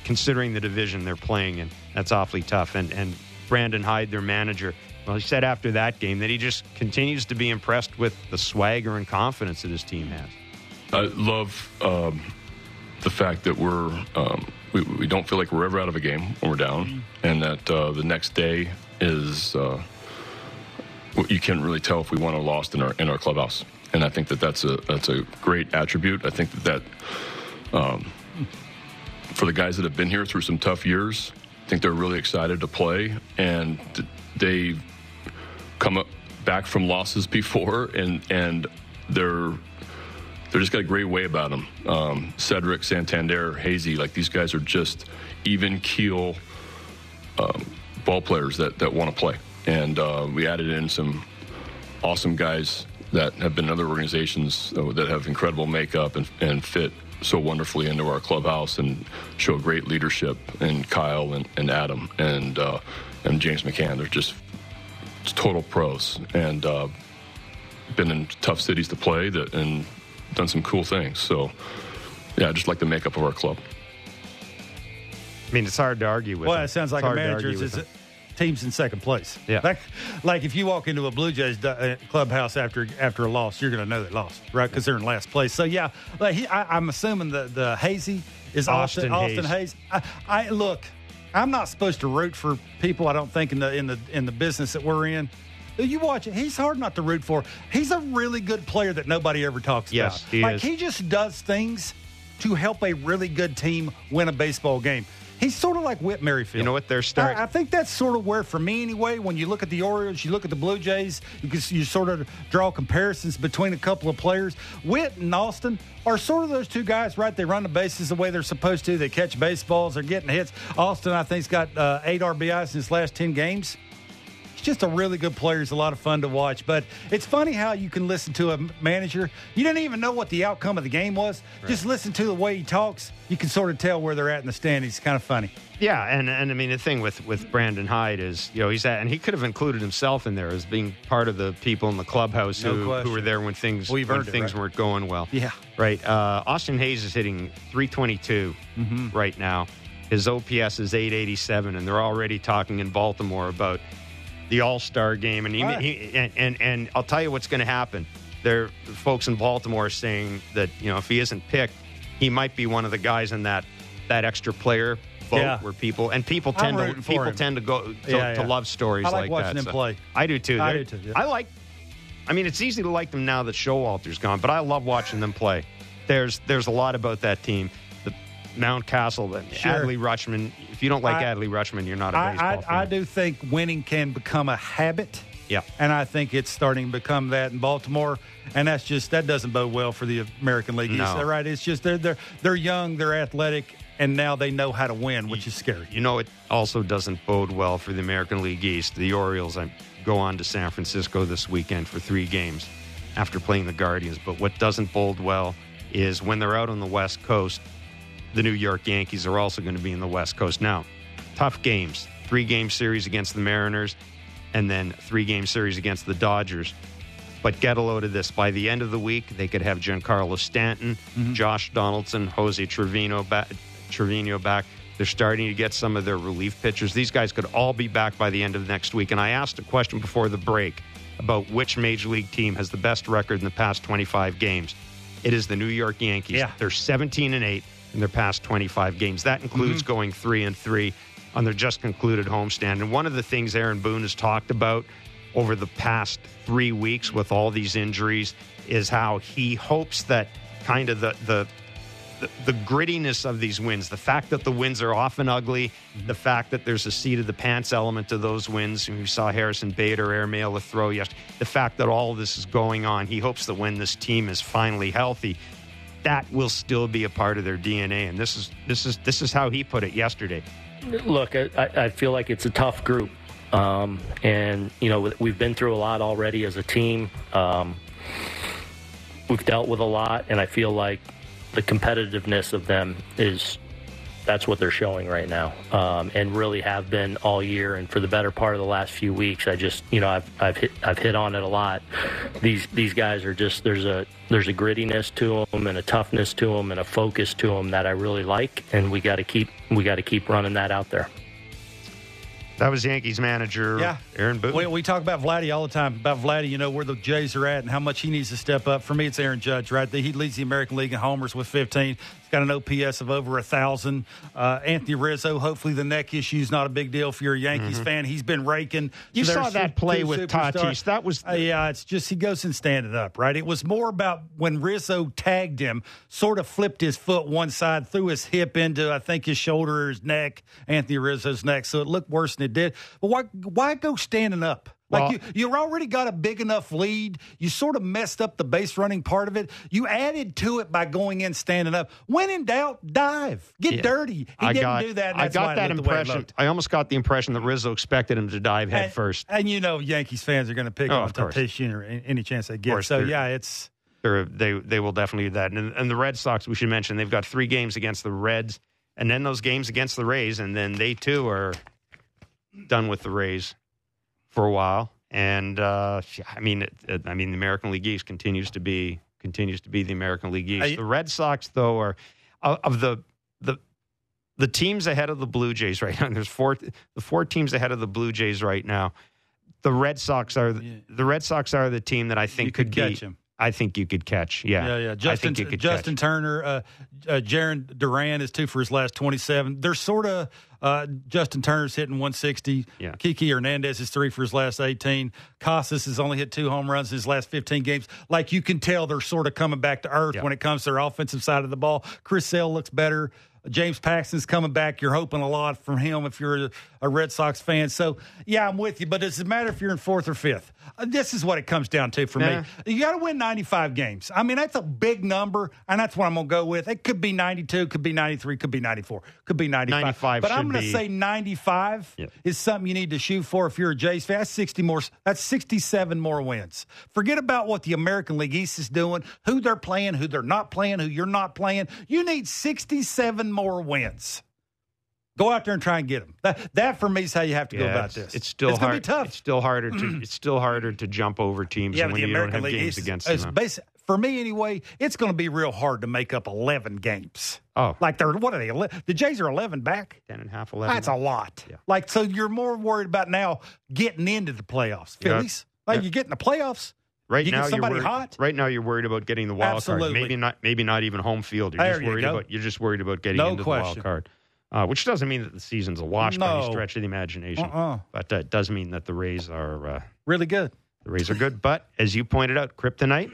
Considering the division they're playing in, that's awfully tough. And and Brandon Hyde, their manager, well, he said after that game that he just continues to be impressed with the swagger and confidence that his team has. I love um, the fact that we're um, we, we don't feel like we're ever out of a game when we're down, and that uh, the next day is uh, you can't really tell if we won or lost in our in our clubhouse. And I think that that's a that's a great attribute. I think that that um, for the guys that have been here through some tough years, I think they're really excited to play, and th- they come back from losses before, and and they're they're just got a great way about them. Um, Cedric, Santander, Hazy, like these guys are just even keel um, ball players that, that want to play. And uh, we added in some awesome guys that have been in other organizations uh, that have incredible makeup and, and fit so wonderfully into our clubhouse and show great leadership. And Kyle and, and Adam and uh, and James McCann, they're just total pros and uh, been in tough cities to play that and done some cool things. So, yeah, I just like the makeup of our club. I mean, it's hard to argue with. Well, him. it sounds like It's a manager's is him. team's in second place. Yeah. Like, like if you walk into a Blue Jays uh, clubhouse after after a loss, you're going to know they lost, right? Because they're in last place. So yeah, like he, I, I'm assuming the the hazy is Austin Austin Austin Hays. Hays. I, I look, I'm not supposed to root for people. I don't think in the in the in the business that we're in. You watch it; he's hard not to root for. He's a really good player that nobody ever talks Yes, about. he like is. he just does things to help a really good team win a baseball game. He's sort of like Whit Merrifield. You know what? They're start- I, I think that's sort of where, for me anyway, when you look at the Orioles, you look at the Blue Jays, you can you sort of draw comparisons between a couple of players. Whit and Austin are sort of those two guys, right? They run the bases the way they're supposed to. They catch baseballs. They're getting hits. Austin, I think, has got uh, eight RBIs in his last ten games. He's just a really good player. He's a lot of fun to watch. But it's funny how you can listen to a manager. You didn't even know what the outcome of the game was. Just listen to the way he talks. You can sort of tell where they're at in the standings. It's kind of funny. Yeah, and and I mean the thing with with Brandon Hyde is you know he's at and he could have included himself in there as being part of the people in the clubhouse No who, question. who were there when things Well, when earned it, things right? weren't going well. Yeah. right. Uh, Austin Hays is hitting 322 Mm-hmm. right now. His OPS is 887, and they're already talking in Baltimore about the All Star game. And, he, Right. he, and and and I'll tell you what's going to happen. There, the folks in Baltimore are saying that you know if he isn't picked, he might be one of the guys in that that extra player vote Yeah. where people and people tend to people him. tend to go to, Yeah, to love stories I like like watching that. him so- play. I do too. I They're- do too, yeah. I like. I mean, it's easy to like them now that Showalter's gone, but I love watching them play. There's there's a lot about that team. Mountcastle, the Sure. Adley Rutschman. If you don't like I- Adley Rutschman, you're not a I, baseball fan. I, I do think winning can become a habit. Yeah. And I think it's starting to become that in Baltimore. And that's just that doesn't bode well for the American League East. No. Right? It's just they're they're they're young, they're athletic, and now they know how to win, which is scary. You know, it also doesn't bode well for the American League East. The Orioles I go on to San Francisco this weekend for three games after playing the Guardians. But what doesn't bode well is when they're out on the West Coast, the New York Yankees are also going to be in the West Coast. Now, tough games. Three game series against the Mariners, and then three game series against the Dodgers. But get a load of this. By the end of the week, they could have Giancarlo Stanton, mm-hmm. Josh Donaldson, Jose Trevino back, Trevino back. They're starting to get some of their relief pitchers. These guys could all be back by the end of next week. And I asked a question before the break about which major league team has the best record in the past 25 games. It is the New York Yankees. Yeah. They're 17 and 8 in their past 25 games. That includes mm-hmm. going 3 and 3 on their just concluded homestand. And one of the things Aaron Boone has talked about over the past 3 weeks with all these injuries is how he hopes that kind of the the the, the grittiness of these wins, the fact that the wins are often ugly, mm-hmm. the fact that there's a seat of the pants element to those wins. We saw Harrison Bader airmail a throw yesterday. The fact that all of this is going on, he hopes that when this team is finally healthy, that will still be a part of their DNA. And this is this is this is how he put it yesterday. Look, I, I feel like it's a tough group. Um, and, you know, we've been through a lot already as a team. Um, we've dealt with a lot, and I feel like the competitiveness of them is that's what they're showing right now, um, and really have been all year. And for the better part of the last few weeks, I just you know I've I've hit I've hit on it a lot. These these guys are just there's a there's a grittiness to them and a toughness to them and a focus to them that I really like, and we got to keep we got to keep running that out there. That was Yankees manager Yeah. Aaron Boone. We, we talk about Vladdy all the time about Vladdy, you know, where the Jays are at and how much he needs to step up. For me, it's Aaron Judge, right? He leads the American League in homers with 15. Got an OPS of over a 1,000. Uh, Anthony Rizzo, hopefully the neck issue is not a big deal if you're a Yankees fan. He's been raking. Mm-hmm. You So saw that play with superstars. Tatis. That was Uh, yeah, it's just he goes and standing up, right? It was more about when Rizzo tagged him, sort of flipped his foot one side, threw his hip into, I think, his shoulder or his neck, Anthony Rizzo's neck. So it looked worse than it did. But why, why go standing up? Like Well- you, you already got a big enough lead. You sort of messed up the base running part of it. You added to it by going in standing up. When in doubt, dive, get Yeah. dirty. He I didn't got, do that. I got that looked the way it impression. I almost got the impression that Rizzo expected him to dive head And- first. And you know, Yankees fans are going to pick Oh, on of course. Tatis Jr. any chance they get. So yeah, it's They're, they they will definitely do that. And, and the Red Sox, we should mention, they've got three games against the Reds, and then those games against the Rays, and then they too are done with the Rays for a while. And uh, I mean, it, I mean, the American League East continues to be continues to be the American League East. I- the Red Sox, though, are of the the the teams ahead of the Blue Jays right now. There's four the four teams ahead of the Blue Jays right now. The Red Sox are the, the Red Sox are the team that I think you could be, catch him. I think you could catch. Yeah, Yeah, yeah. I Justin, think you could Justin catch. Turner, uh, uh, Jarren Duran is two for his last 27. They're sort of, uh, Justin Turner's hitting 160. Yeah. Kiki Hernandez is three for his last 18. Casas has only hit two home runs in his last 15 games. Like you can tell they're sort of coming back to earth Yeah. when it comes to their offensive side of the ball. Chris Sale looks better. James Paxton's coming back. You're hoping a lot from him if you're a, Red Sox fan. So, yeah, I'm with you. But does it matter if you're in fourth or fifth? Uh, this is what it comes down to for Nah. me. You got to win 95 games. I mean, that's a big number, and that's what I'm going to go with. It could be 92, could be 93, could be 94, could be 95. 95 but I'm going to say 95 Yep. is something you need to shoot for if you're a Jays fan. That's 60 more. That's 67 more wins. Forget about what the American League East is doing, who they're playing, who they're not playing, who you're not playing. You need 67 more wins. Go out there and try and get them. That, that for me is how you have to go about this. It's still it's hard. Be tough. It's still harder to. Mm. it's still harder to jump over teams Yeah, when the you American don't have League games against them. basi- for me anyway. It's going to be real hard to make up eleven games. Oh. like they're what are they? ele- The Jays are eleven back. 10 and a half, 11. That's a lot. Yeah. Like so, you're more worried about now getting into the playoffs. Yeah. Phillies, like Yeah. you get in the playoffs. Right You now, you're somebody worried, hot? Right now, you're worried about getting the wild Absolutely. card. Maybe not. Maybe not even home field. You're There just worried go. about. You're just worried about getting No into the wild card. Uh, which doesn't mean that the season's a wash by any stretch of the imagination. Uh-uh. But it does mean that the Rays are uh, Really good. the Rays are good. But as you pointed out, kryptonite.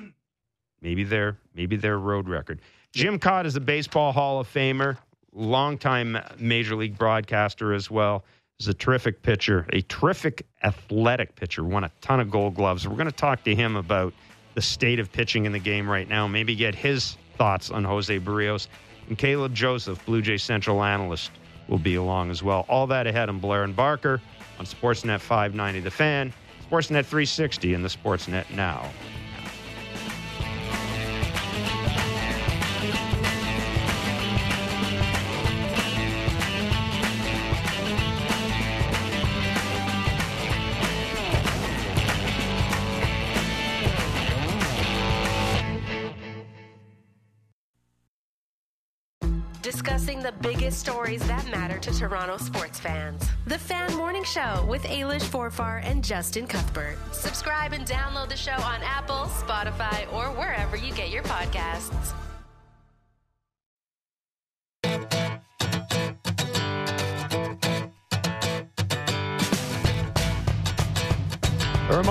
Maybe their maybe their road record. Jim Kaat is a baseball Hall of Famer, longtime major league broadcaster as well. He's a terrific pitcher, a terrific athletic pitcher. Won a ton of Gold Gloves. We're going to talk to him about the state of pitching in the game right now. Maybe get his thoughts on Jose Berrios and Caleb Joseph, Blue Jay Central analyst, will be along as well. All that ahead on Blair and Barker on Sportsnet 590 The Fan, Sportsnet 360, and the Sportsnet Now. Stories that matter to Toronto sports fans. The Fan Morning Show with Ailish Forfar and Justin Cuthbert. Subscribe and download the show on Apple, Spotify, or wherever you get your podcasts.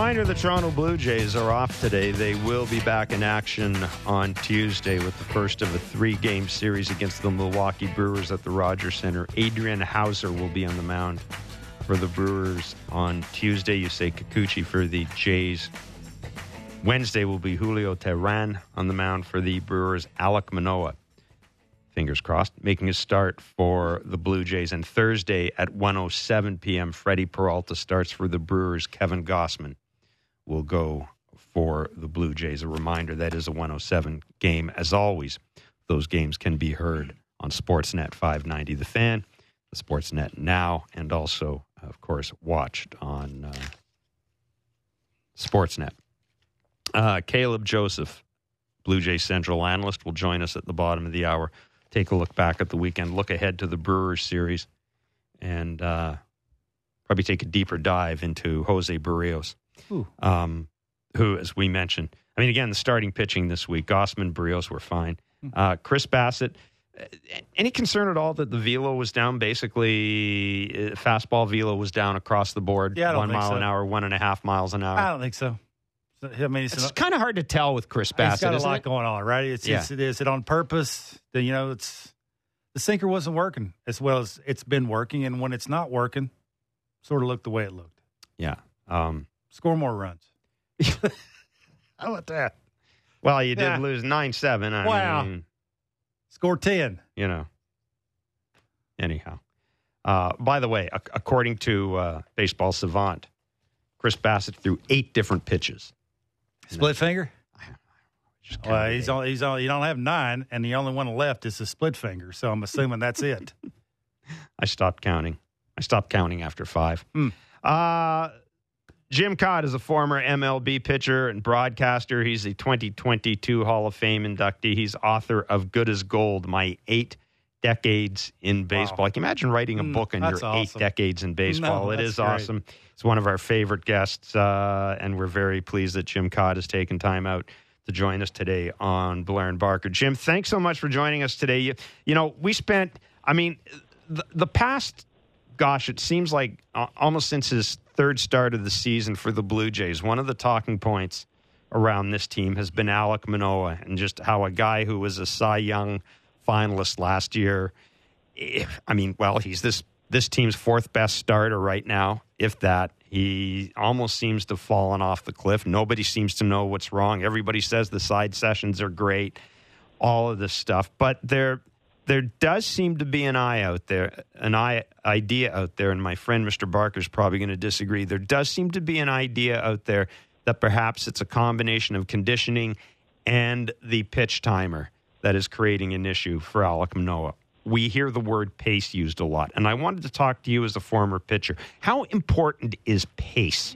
Reminder the Toronto Blue Jays are off today. They will be back in action on Tuesday with the first of a three game series against the Milwaukee Brewers at the Rogers Centre. Adrian Houser will be on the mound for the Brewers on Tuesday. Yusei Kikuchi for the Jays. Wednesday will be Julio Teheran on the mound for the Brewers. Alek Manoah, fingers crossed, making a start for the Blue Jays. And Thursday at 1.07 p.m., Freddie Peralta starts for the Brewers. Kevin Gausman will go for the Blue Jays. A reminder that is a 107 game. As always, those games can be heard on Sportsnet 590 The Fan, the Sportsnet Now, and also, of course, watched on uh, Sportsnet. Uh, Caleb Joseph, Blue Jay Central analyst, will join us at the bottom of the hour. Take a look back at the weekend, look ahead to the Brewers series, and uh, probably take a deeper dive into Jose Berrios, um, who, as we mentioned, I mean, again, the starting pitching this week, Gausman, Berrios were fine. Uh, Chris Bassitt, uh, any concern at all that the velo was down? Basically, uh, fastball velo was down across the board, Yeah, one mile so. an hour, one and a half miles an hour. I don't think so. I mean, it's, It's an- kind of hard to tell with Chris Bassitt. got a lot it? going on, right? It's, Yeah. it's it is it on purpose. Then you know it's the sinker wasn't working as well as it's been working, and when it's not working, sort of looked the way it looked. Yeah. Um, Score more runs. How about that? Well, you did Yeah. lose nine seven. I Wow. mean, Score ten. you know. Anyhow, uh, by the way, ac- according to uh, Baseball Savant, Chris Bassitt threw eight different pitches. Split finger. Well, he's eight. on. He's on. You don't have nine, and the only one left is a split finger. So I'm assuming that's it. I stopped counting. I stopped counting after five. Hmm. Uh, Jim Kaat is a former MLB pitcher and broadcaster. He's the 2022 Hall of Fame inductee. He's author of Good as Gold, My Eight Decades in Baseball. Wow. Can imagine writing a Mm, book on that's your eight decades in baseball? No, it is great. awesome. He's one of our favorite guests, uh, and we're very pleased that Jim Kaat has taken time out to join us today on Blair and Barker. Jim, thanks so much for joining us today. You, you know, we spent, I mean, the, the past, gosh, it seems like uh, almost since his third start of the season for the Blue Jays, one of the talking points around this team has been Alek Manoah and just how a guy who was a Cy Young finalist last year, I mean, well, he's this this team's fourth best starter right now, if that. He almost seems to have fallen off the cliff. Nobody seems to know what's wrong. Everybody says the side sessions are great, all of this stuff, but there there does seem to be an eye out there, an eye, idea out there, and my friend Mr. Barker is probably going to disagree. There does seem to be an idea out there that perhaps it's a combination of conditioning and the pitch timer that is creating an issue for Alek Manoah. We hear the word pace used a lot, and I wanted to talk to you as a former pitcher. How important is pace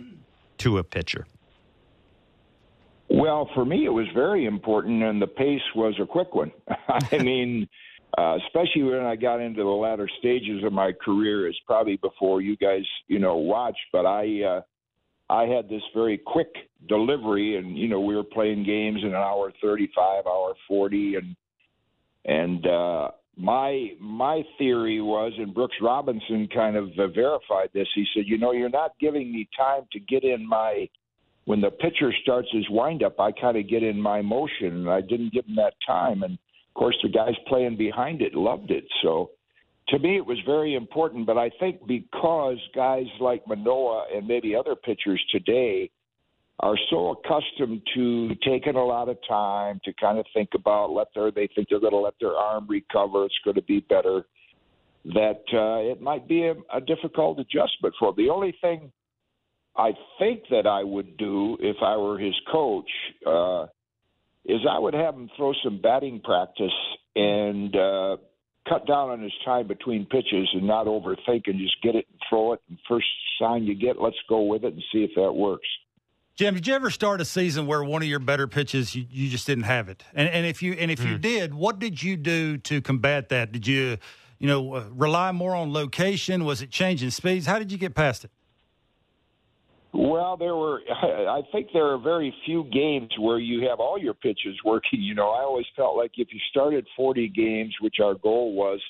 to a pitcher? Well, for me, it was very important, and the pace was a quick one. I mean, uh, especially when I got into the latter stages of my career, it's probably before you guys, you know, watched. But I, uh, I had this very quick delivery, and you know, we were playing games in an hour thirty-five, hour forty, and and uh, my my theory was, and Brooks Robinson kind of uh, verified this. He said, you know, you're not giving me time to get in my when the pitcher starts his windup, I kind of get in my motion, and I didn't give him that time. And course, the guys playing behind it loved it. So to me, it was very important. But I think because guys like Manoah and maybe other pitchers today are so accustomed to taking a lot of time to kind of think about let their they think they're going to let their arm recover, it's going to be better. That uh, it might be a, a difficult adjustment for them. The only thing I think that I would do if I were his coach uh, is I would have him throw some batting practice and uh, cut down on his time between pitches and not overthink and just get it and throw it. And first sign you get, let's go with it and see if that works. Jim, did you ever start a season where one of your better pitches you, you just didn't have it? And, and if you and if mm. you did, what did you do to combat that? Did you, you know, uh, rely more on location? Was it changing speeds? How did you get past it? Well, there were. I think there are very few games where you have all your pitches working. You know, I always felt like if you started 40 games, which our goal was,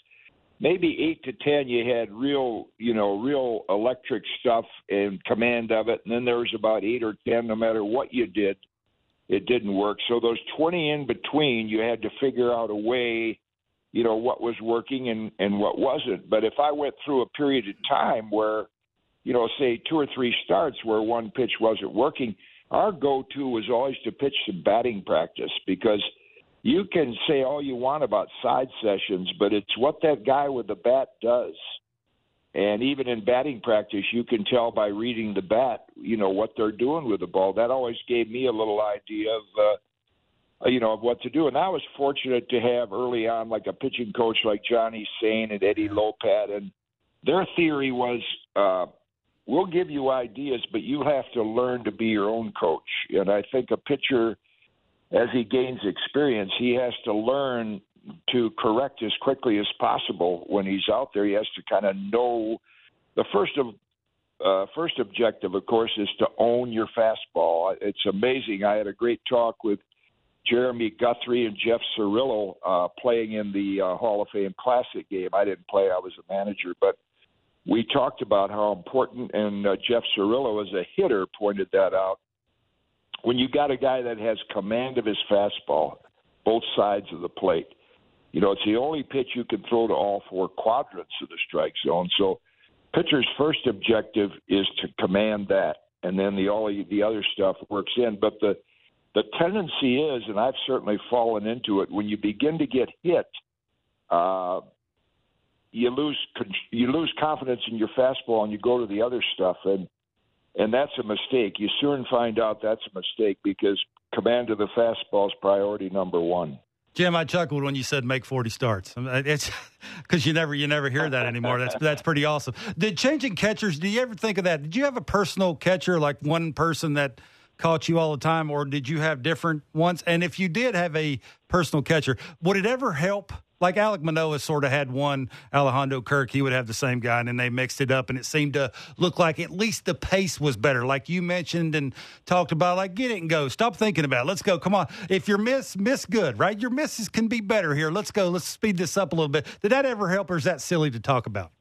maybe eight to ten you had real you know real electric stuff and command of it and then there was about eight or ten no matter what you did it didn't work so those 20 in between you had to figure out a way you know what was working and and what wasn't but if i went through a period of time where you know say two or three starts where one pitch wasn't working our go to was always to pitch some batting practice because you can say all you want about side sessions, but it's what that guy with the bat does. And even in batting practice, you can tell by reading the bat, you know, what they're doing with the ball. That always gave me a little idea of, uh, you know, of what to do. And I was fortunate to have early on, like a pitching coach like Johnny Sain and Eddie Lopat. And their theory was, uh, we'll give you ideas, but you have to learn to be your own coach. And I think a pitcher – as he gains experience, he has to learn to correct as quickly as possible when he's out there. He has to kind of know the first of uh, first objective, of course, is to own your fastball. It's amazing. I had a great talk with Jeremy Guthrie and Jeff Cirillo uh, playing in the uh, Hall of Fame Classic game. I didn't play; I was a manager, but we talked about how important. And uh, Jeff Cirillo, as a hitter, pointed that out when you got a guy that has command of his fastball, both sides of the plate, you know, it's the only pitch you can throw to all four quadrants of the strike zone. So, pitcher's first objective is to command that, and then the all the other stuff works in. But the the tendency is, and I've certainly fallen into it, when you begin to get hit, uh, you lose you lose confidence in your fastball, and you go to the other stuff. And and that's a mistake. You soon find out that's a mistake because command of the fastball is priority number one. Jim, I chuckled when you said make forty starts. It's because you never you never hear that anymore. That's that's pretty awesome. Did changing catchers? Do you ever think of that? Did you have a personal catcher, like one person that caught you all the time, or did you have different ones? And if you did have a personal catcher, would it ever help like Alek Manoah sort of had one Alejandro Kirk, he would have the same guy, and then they mixed it up, and it seemed to look like at least the pace was better. Like you mentioned and talked about, like get it and go. Stop thinking about it. Let's go. Come on. If you're miss, miss good, right? Your misses can be better here. Let's go. Let's speed this up a little bit. Did that ever help, or is that silly to talk about?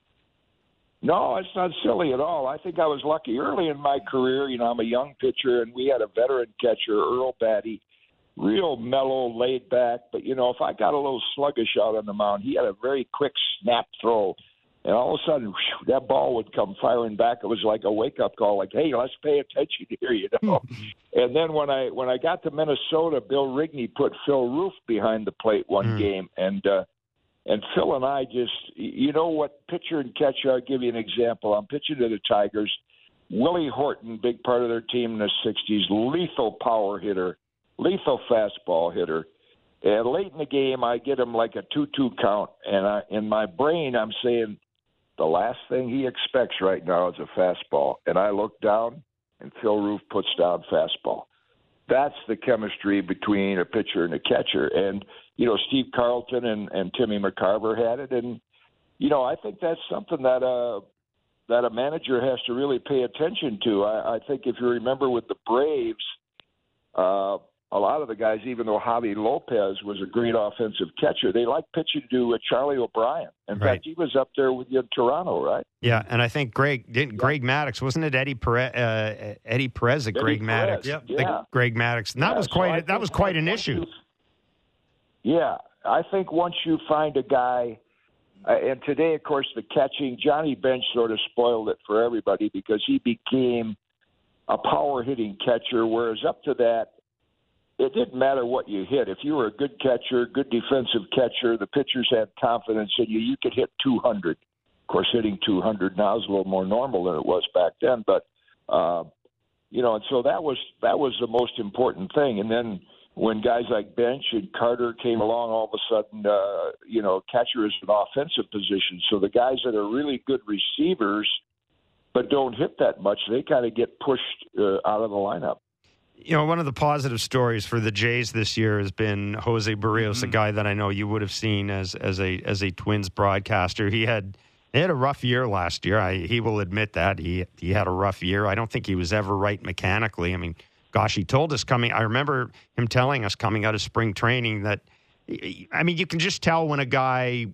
No, it's not silly at all. I think I was lucky early in my career. You know, I'm a young pitcher, and we had a veteran catcher, Earl Battey real mellow, laid back. But you know, if I got a little sluggish out on the mound, he had a very quick snap throw, and all of a sudden whew, that ball would come firing back. It was like a wake up call, like, "Hey, let's pay attention here," you know. and then when I when I got to Minnesota, Bill Rigney put Phil Roof behind the plate one mm. game, and uh, and Phil and I just, you know, what pitcher and catcher. I'll give you an example. I'm pitching to the Tigers. Willie Horton, big part of their team in the '60s, lethal power hitter lethal fastball hitter. And late in the game, I get him like a two-two count, and I, in my brain, I'm saying the last thing he expects right now is a fastball. And I look down, and Phil Roof puts down fastball. That's the chemistry between a pitcher and a catcher. And you know, Steve Carlton and, and Timmy McCarver had it, and you know, I think that's something that uh that a manager has to really pay attention to. I, I think if you remember with the Braves, uh, a lot of the guys, even though Javy Lopez was a great offensive catcher, they like pitching to uh, Charlie O'Brien. In right. fact, he was up there with you in Toronto, right? Yeah, and I think Greg didn't yeah. Greg Maddux wasn't it Eddie Perez, uh, Eddie Perez at Greg Perez. Maddux? Yep. Yeah, Greg Maddux. And that yeah, was quite so that was quite an issue. You, yeah, I think once you find a guy. Uh, and today, of course, the catching, Johnny Bench sort of spoiled it for everybody because he became a power hitting catcher, whereas up to that, it didn't matter what you hit. If you were a good catcher, good defensive catcher, the pitchers had confidence in you. You could hit 200. Of course, hitting 200 now is a little more normal than it was back then. But uh, you know, and so that was that was the most important thing. And then when guys like Bench and Carter came along, all of a sudden, uh, you know, catcher is an offensive position. So the guys that are really good receivers but don't hit that much, they kind of get pushed uh, out of the lineup. You know, one of the positive stories for the Jays this year has been Jose Berrios, a mm-hmm. guy that I know you would have seen as as a as a Twins broadcaster. He had he had a rough year last year. I, he will admit that he he had a rough year. I don't think he was ever right mechanically. I mean, gosh, he told us coming. I remember him telling us coming out of spring training that. I mean, you can just tell when a guy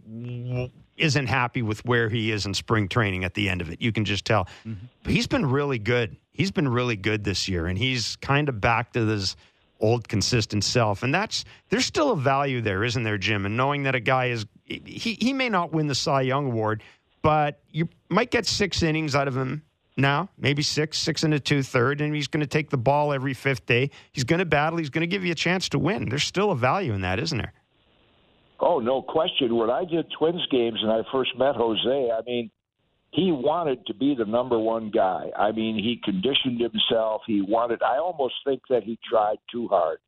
isn't happy with where he is in spring training at the end of it. You can just tell. Mm-hmm. But he's been really good. He's been really good this year, and he's kind of back to his old consistent self. And that's there's still a value there, isn't there, Jim? And knowing that a guy is he he may not win the Cy Young award, but you might get six innings out of him now, maybe six, six and a two third, and he's going to take the ball every fifth day. He's going to battle. He's going to give you a chance to win. There's still a value in that, isn't there? Oh, no question. When I did Twins games and I first met Jose, I mean, he wanted to be the number one guy. I mean, he conditioned himself. He wanted. I almost think that he tried too hard.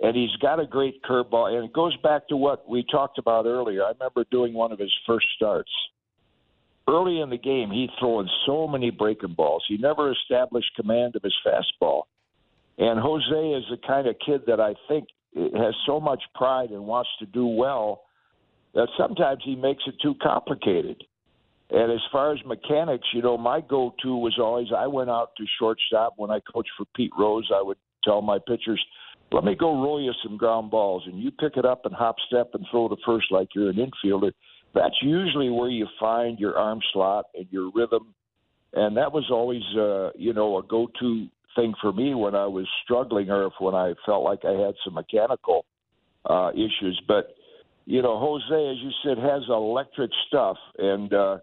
And he's got a great curveball. And it goes back to what we talked about earlier. I remember doing one of his first starts early in the game, he's throwing so many breaking balls. He never established command of his fastball. And Jose is the kind of kid that I think has so much pride and wants to do well that sometimes he makes it too complicated. And as far as mechanics, you know, my go to was always I went out to shortstop when I coached for Pete Rose. I would tell my pitchers, let me go roll you some ground balls, and you pick it up and hop step and throw to first like you're an infielder that's usually where you find your arm slot and your rhythm. And that was always, uh, you know, a go-to thing for me when I was struggling or if when I felt like I had some mechanical uh, issues. But you know, Jose, as you said, has electric stuff, and uh,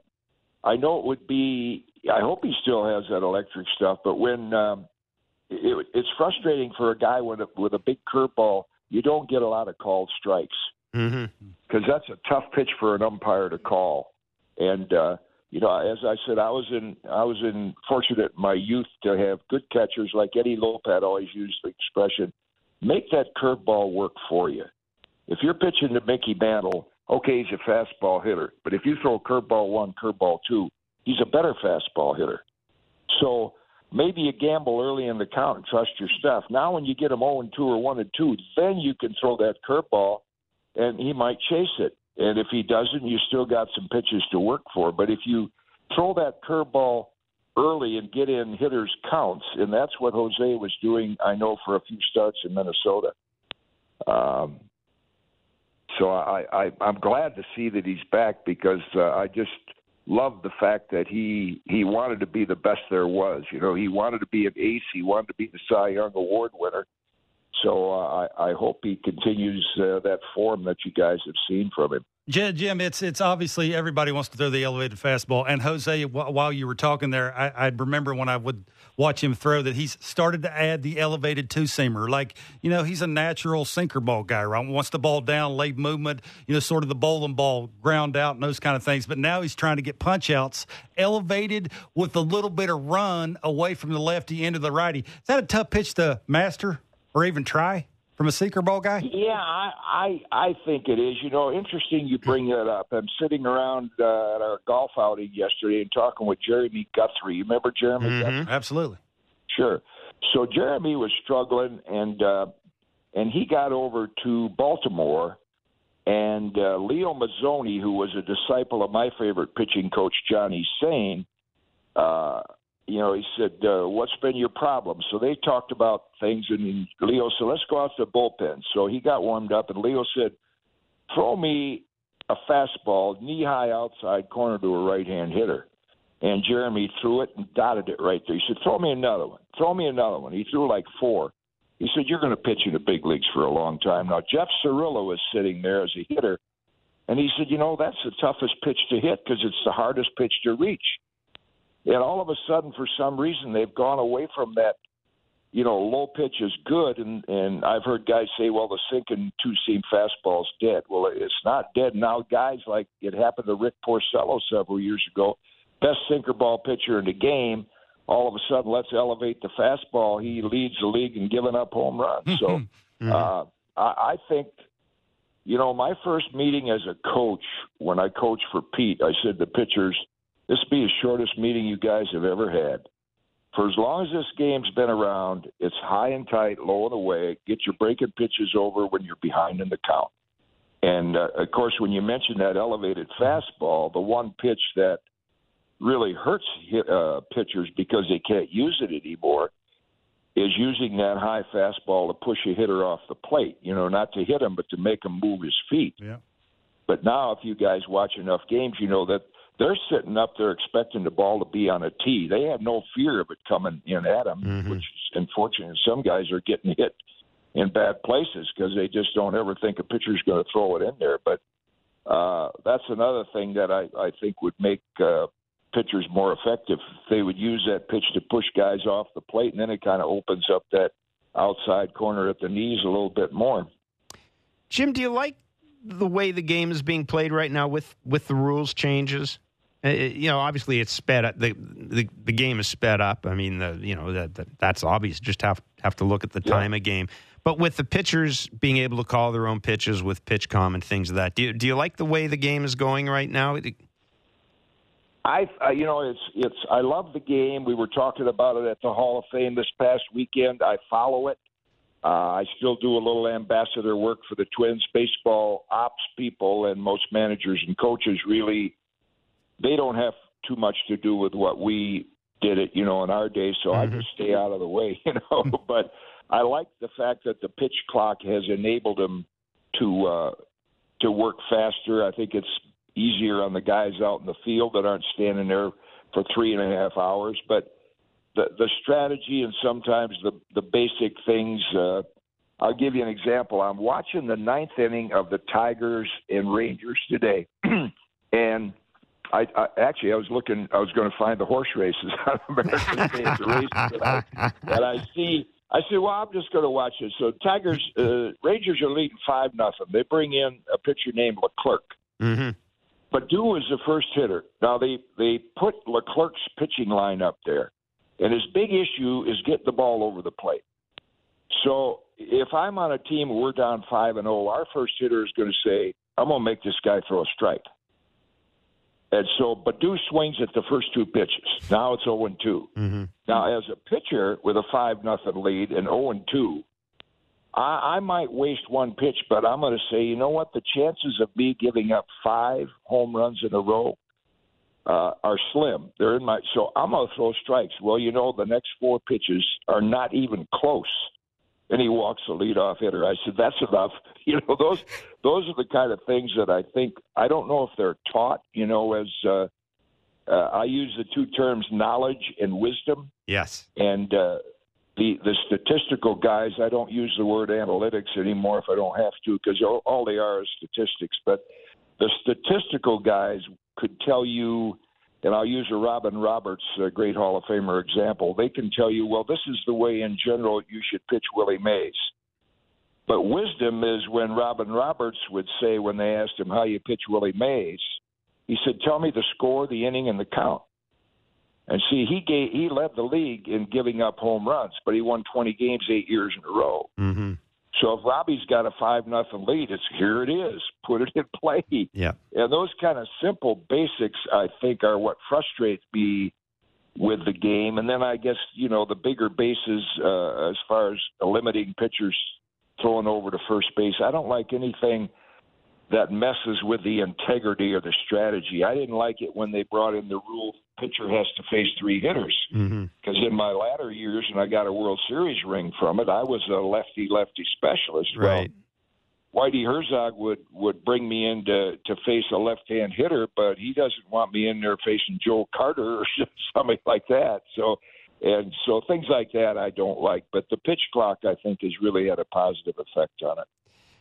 I know it would be. I hope he still has that electric stuff. But when um, it, it's frustrating for a guy with a, with a big curveball, you don't get a lot of called strikes because mm-hmm. that's a tough pitch for an umpire to call. And uh, you know, as I said, I was in I was in fortunate my youth to have good catchers like Eddie Lopez always used the expression, "Make that curveball work for you." If you're pitching to Mickey Mantle, okay, he's a fastball hitter, but if you throw curveball one, curveball two, he's a better fastball hitter. So maybe you gamble early in the count and trust your stuff. Now, when you get them 0 and 2 or 1 and 2, then you can throw that curveball and he might chase it. And if he doesn't, you still got some pitches to work for. But if you throw that curveball early and get in hitters' counts, and that's what Jose was doing, I know, for a few starts in Minnesota. Um, so I, I, I'm glad to see that he's back because uh, I just love the fact that he he wanted to be the best there was. You know, he wanted to be an ace. He wanted to be the Cy Young Award winner so uh, I, I hope he continues uh, that form that you guys have seen from him. Jim, it's it's obviously everybody wants to throw the elevated fastball. And Jose, while you were talking there, I, I remember when I would watch him throw that he's started to add the elevated two seamer. Like you know, he's a natural sinker ball guy, right? Wants the ball down, late movement, you know, sort of the bowling ball ground out and those kind of things. But now he's trying to get punch outs elevated with a little bit of run away from the lefty into the righty. Is that a tough pitch to master? Or even try from a sinker ball guy? Yeah, I, I I think it is. You know, interesting you bring that up. I'm sitting around uh, at our golf outing yesterday and talking with Jeremy Guthrie. You remember Jeremy? Mm-hmm. Guthrie? Absolutely. Sure. So Jeremy was struggling, and uh, and he got over to Baltimore, and uh, Leo Mazzone, who was a disciple of my favorite pitching coach Johnny Sain, uh, you know, he said, uh, "What's been your problem?" So they talked about things, and Leo said, "Let's go out to the bullpen." So he got warmed up, and Leo said, "Throw me a fastball knee high outside corner to a right hand hitter." And Jeremy threw it and dotted it right there. He said, "Throw me another one. Throw me another one." He threw like four. He said, "You're going to pitch in the big leagues for a long time." Now Jeff Cirillo was sitting there as a hitter, and he said, "You know, that's the toughest pitch to hit because it's the hardest pitch to reach." And all of a sudden, for some reason, they've gone away from that. You know, low pitch is good, and and I've heard guys say, "Well, the sinking two seam fastball's dead." Well, it's not dead now. Guys like it happened to Rick Porcello several years ago, best sinker ball pitcher in the game. All of a sudden, let's elevate the fastball. He leads the league in giving up home runs. So, mm-hmm. uh, I, I think you know, my first meeting as a coach, when I coached for Pete, I said to pitchers, this will be the shortest meeting you guys have ever had. for as long as this game's been around, it's high and tight, low and away. Get your breaking pitches over when you're behind in the count. And uh, of course, when you mention that elevated fastball, the one pitch that really hurts hit, uh, pitchers because they can't use it anymore is using that high fastball to push a hitter off the plate. You know, not to hit him, but to make him move his feet. Yeah. But now, if you guys watch enough games, you know that they're sitting up there expecting the ball to be on a tee. They have no fear of it coming in at them, Mhm. which is unfortunate. Some guys are getting hit in bad places because they just don't ever think a pitcher's going to throw it in there. But uh, that's another thing that I, I think would make uh, pitchers more effective. They would use that pitch to push guys off the plate, and then it kind of opens up that outside corner at the knees a little bit more. Jim, do you like the way the game is being played right now with with the rules changes? Uh, you know, obviously it's sped up. The, the the game is sped up. I mean, the you know that, that that's obvious. Just have have to look at the Yeah. time of game. But with the pitchers being able to call their own pitches with pitch com and things of that, do you, do you like the way the game is going right now? I, uh, you know, it's it's. I love the game. We were talking about it at the Hall of Fame this past weekend. I follow it. Uh, I still do a little ambassador work for the Twins baseball ops people, and most managers and coaches really they don't have too much to do with what we did it, you know, in our day. So I just stay out of the way, you know. but I like the fact that the pitch clock has enabled them to uh, to work faster. I think it's easier on the guys out in the field that aren't standing there for three and a half hours. But the the strategy and sometimes the the basic things. Uh, I'll give you an example. I'm watching the ninth inning of the Tigers and Rangers today, and I, I actually I was looking. I was going to find the horse races on American Day races, and I, and I see. I said, "Well, I'm just going to watch this." So Tigers, uh, Rangers are leading five nothing. They bring in a pitcher named Leclerc. Mm-hmm. Baddoo is the first hitter. Now they they put Leclerc's pitching line up there, and his big issue is getting the ball over the plate. So if I'm on a team we're down five and zero, our first hitter is going to say, "I'm going to make this guy throw a strike." And so Baddoo swings at the first two pitches. Now it's zero and 2 Mm-hmm. Now, as a pitcher with a five nothing lead and zero and two, I, I might waste one pitch, but I'm going to say, you know what? The chances of me giving up five home runs in a row uh, are slim. They're in my so I'm going to throw strikes. Well, you know, the next four pitches are not even close. And he walks the leadoff hitter. I said, "That's enough." You know, those those are the kind of things that I think I don't know if they're taught. You know, as uh, uh, I use the two terms knowledge and wisdom Yes. and uh, the the statistical guys. I don't use the word analytics anymore if I don't have to because all, all they are is statistics. But the statistical guys could tell you, and I'll use a Robin Roberts, a great Hall of Famer example. They can tell you, well, this is the way in general you should pitch Willie Mays. But wisdom is when Robin Roberts would say when they asked him how you pitch Willie Mays, he said, "Tell me the score, the inning, and the count." And see, he gave he led the league in giving up home runs, but he won 20 games eight years in a row. Mm-hmm. So if Robbie's got a five nothing lead, it's here it is. Put it in play. Yeah. And those kind of simple basics, I think, are what frustrates me with the game. And then I guess you know the bigger bases uh, as far as limiting pitchers throwing over to first base. I don't like anything that messes with the integrity or the strategy. I didn't like it when they brought in the rule pitcher has to face three hitters Mm-hmm. because in my latter years, and I got a World Series ring from it, I was a lefty lefty specialist. Right. Well, Whitey Herzog would would bring me in to to face a left hand hitter, but he doesn't want me in there facing Joe Carter or something like that. So. And so things like that I don't like, but the pitch clock I think has really had a positive effect on it.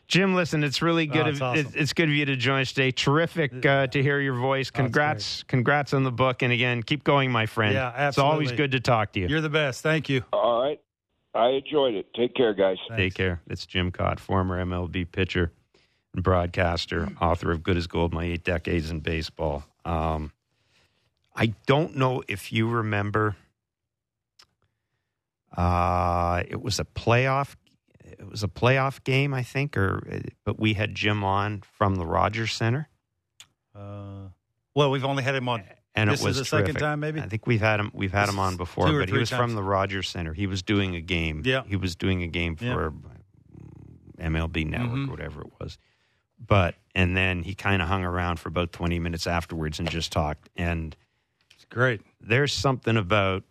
Jim, listen, it's really good. Oh, of, it's awesome. it's, it's good of you to join us today. Terrific uh, to hear your voice. Oh, Congrats, congrats on the book, and again, keep going, my friend. Yeah, absolutely. It's always good to talk to you. You're the best. Thank you. All right, I enjoyed it. Take care, guys. Take care. It's Jim Kaat, former MLB pitcher and broadcaster, author of Good as Gold: My Eight Decades in Baseball. Um, I don't know if you remember. Uh, it was a playoff. It was a playoff game, I think, or but we had Jim on from the Rogers Centre. Uh, well, we've only had him on and This it was is the second time, maybe? I think we've had him. We've had This him on before, but he was times. from the Rogers Centre. He was doing a game. Yeah. he was doing a game Yeah. for MLB Network, Mhm. or whatever it was. But and then he kind of hung around for about twenty minutes afterwards and just talked. And It's great. there's something about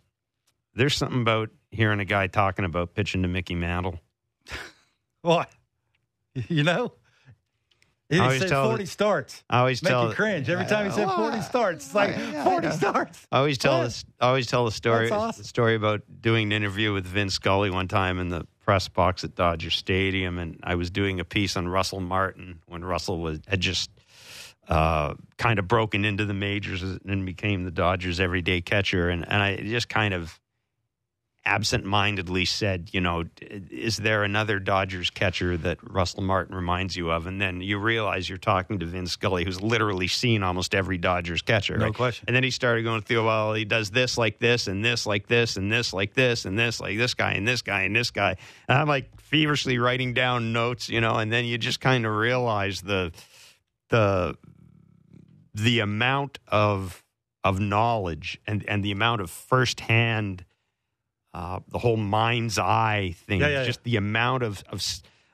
there's something about hearing a guy talking about pitching to Mickey Mantle. What? You know? He I said tell 40 the- starts. I always Make tell you cringe every time he said 40 starts. It's like I 40 know. starts. I always tell this. I always tell the story. Awesome. The story about doing an interview with Vin Scully one time in the press box at Dodger Stadium, and I was doing a piece on Russell Martin when Russell was had just uh, kind of broken into the majors and became the Dodgers' everyday catcher, and and I just kind of absent-mindedly said, you know, is there another Dodgers catcher that Russell Martin reminds you of? And then you realize you're talking to Vin Scully, who's literally seen almost every Dodgers catcher. No right? question. And then he started going through, well, he does this like this, and this like this, and this like this, and this like this guy, and this guy, and this guy. And I'm like feverishly writing down notes, you know, and then you just kind of realize the the the amount of of knowledge and and the amount of firsthand uh, the whole mind's eye thing, Yeah, yeah, just the amount of of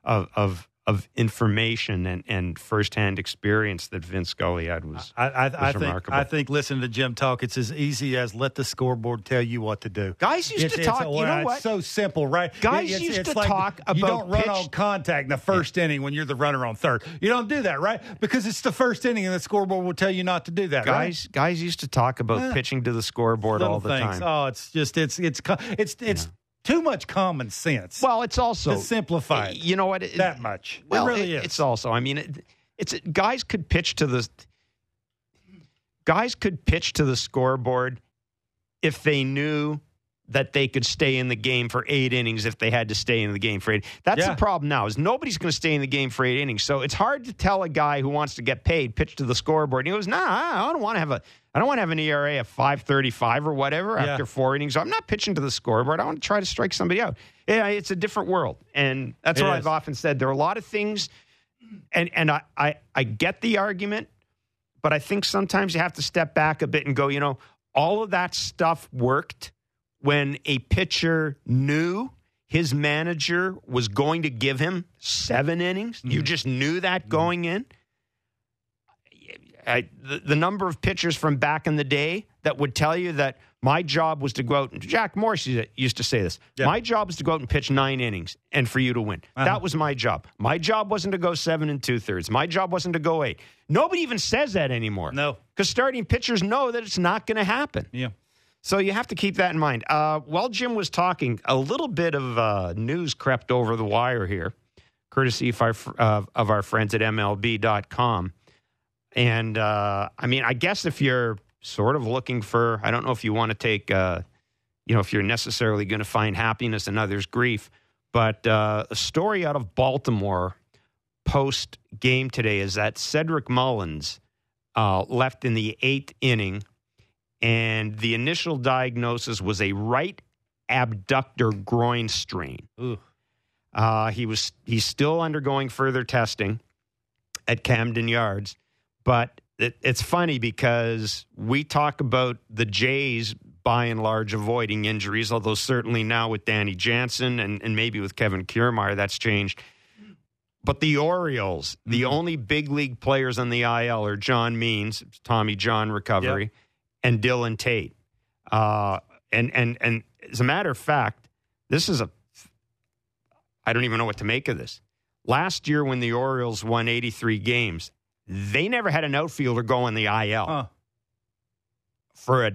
of of, of information and, and firsthand experience that Vin Scully had was I, I, I was think remarkable. I think listening to Jim talk, it's as easy as let the scoreboard tell you what to do. Guys used It's- to it's- talk- you well, know it's what? so simple, right? Guys It's- used it's to like talk You about don't run pitch- on contact in the first inning when you're the runner on third. You don't do that, right? Because it's the first inning, and the scoreboard will tell you not to do that. right? guys guys used to talk about Yeah. pitching to the scoreboard Little all the things. time. Oh, it's just it's it's co- it's it's too much common sense. Well, it's also to simplify it. You know what? It- that much. Well, it really it- is. It's also. I mean, it, it's guys could pitch to the guys could pitch to the scoreboard if they knew that they could stay in the game for eight innings if they had to stay in the game for eight. That's Yeah. the problem now is nobody's going to stay in the game for eight innings. So it's hard to tell a guy who wants to get paid pitch to the scoreboard. And he goes, Nah, I don't want to have a. I don't want to have an ERA of five thirty five or whatever Yeah. after four innings. So I'm not pitching to the scoreboard. I want to try to strike somebody out. Yeah, it's a different world, and that's It what is. I've often said. There are a lot of things, and and I, I I get the argument, but I think sometimes you have to step back a bit and go, you know, all of that stuff worked when a pitcher knew his manager was going to give him seven innings. You just knew that going in. I, the, the number of pitchers from back in the day that would tell you that my job was to go out and Jack Morris used to- say this. Yeah. My job was to go out and pitch nine innings and for you to win. Uh-huh. That was my job. My job wasn't to go seven and two thirds. My job wasn't to go eight. Nobody even says that anymore. No. Because starting pitchers know that it's not going to happen. yeah. So you have to keep that in mind. Uh, while Jim was talking, a little bit of uh, news crept over the wire here, courtesy of our, uh, of our friends at MLB.com. And uh, I mean, I guess if you're sort of looking for, I don't know if you want to take, uh, you know, if you're necessarily going to find happiness in others' grief, but uh, a story out of Baltimore post game today is that Cedric Mullins left in the eighth inning and the initial diagnosis was a right abductor groin strain. Uh, he was he's still undergoing further testing at Camden Yards, but it, it's funny because we talk about the Jays by and large avoiding injuries, although certainly now with Danny Jansen and, and maybe with Kevin Kiermaier that's changed. But the Orioles, the only big league players on the IL are John Means, Tommy John recovery, and Dylan Tate. Uh, and and and as a matter of fact, this is a I don't even know what to make of this. Last year, when the Orioles won 83 games, they never had an outfielder go on the IL Huh. for a.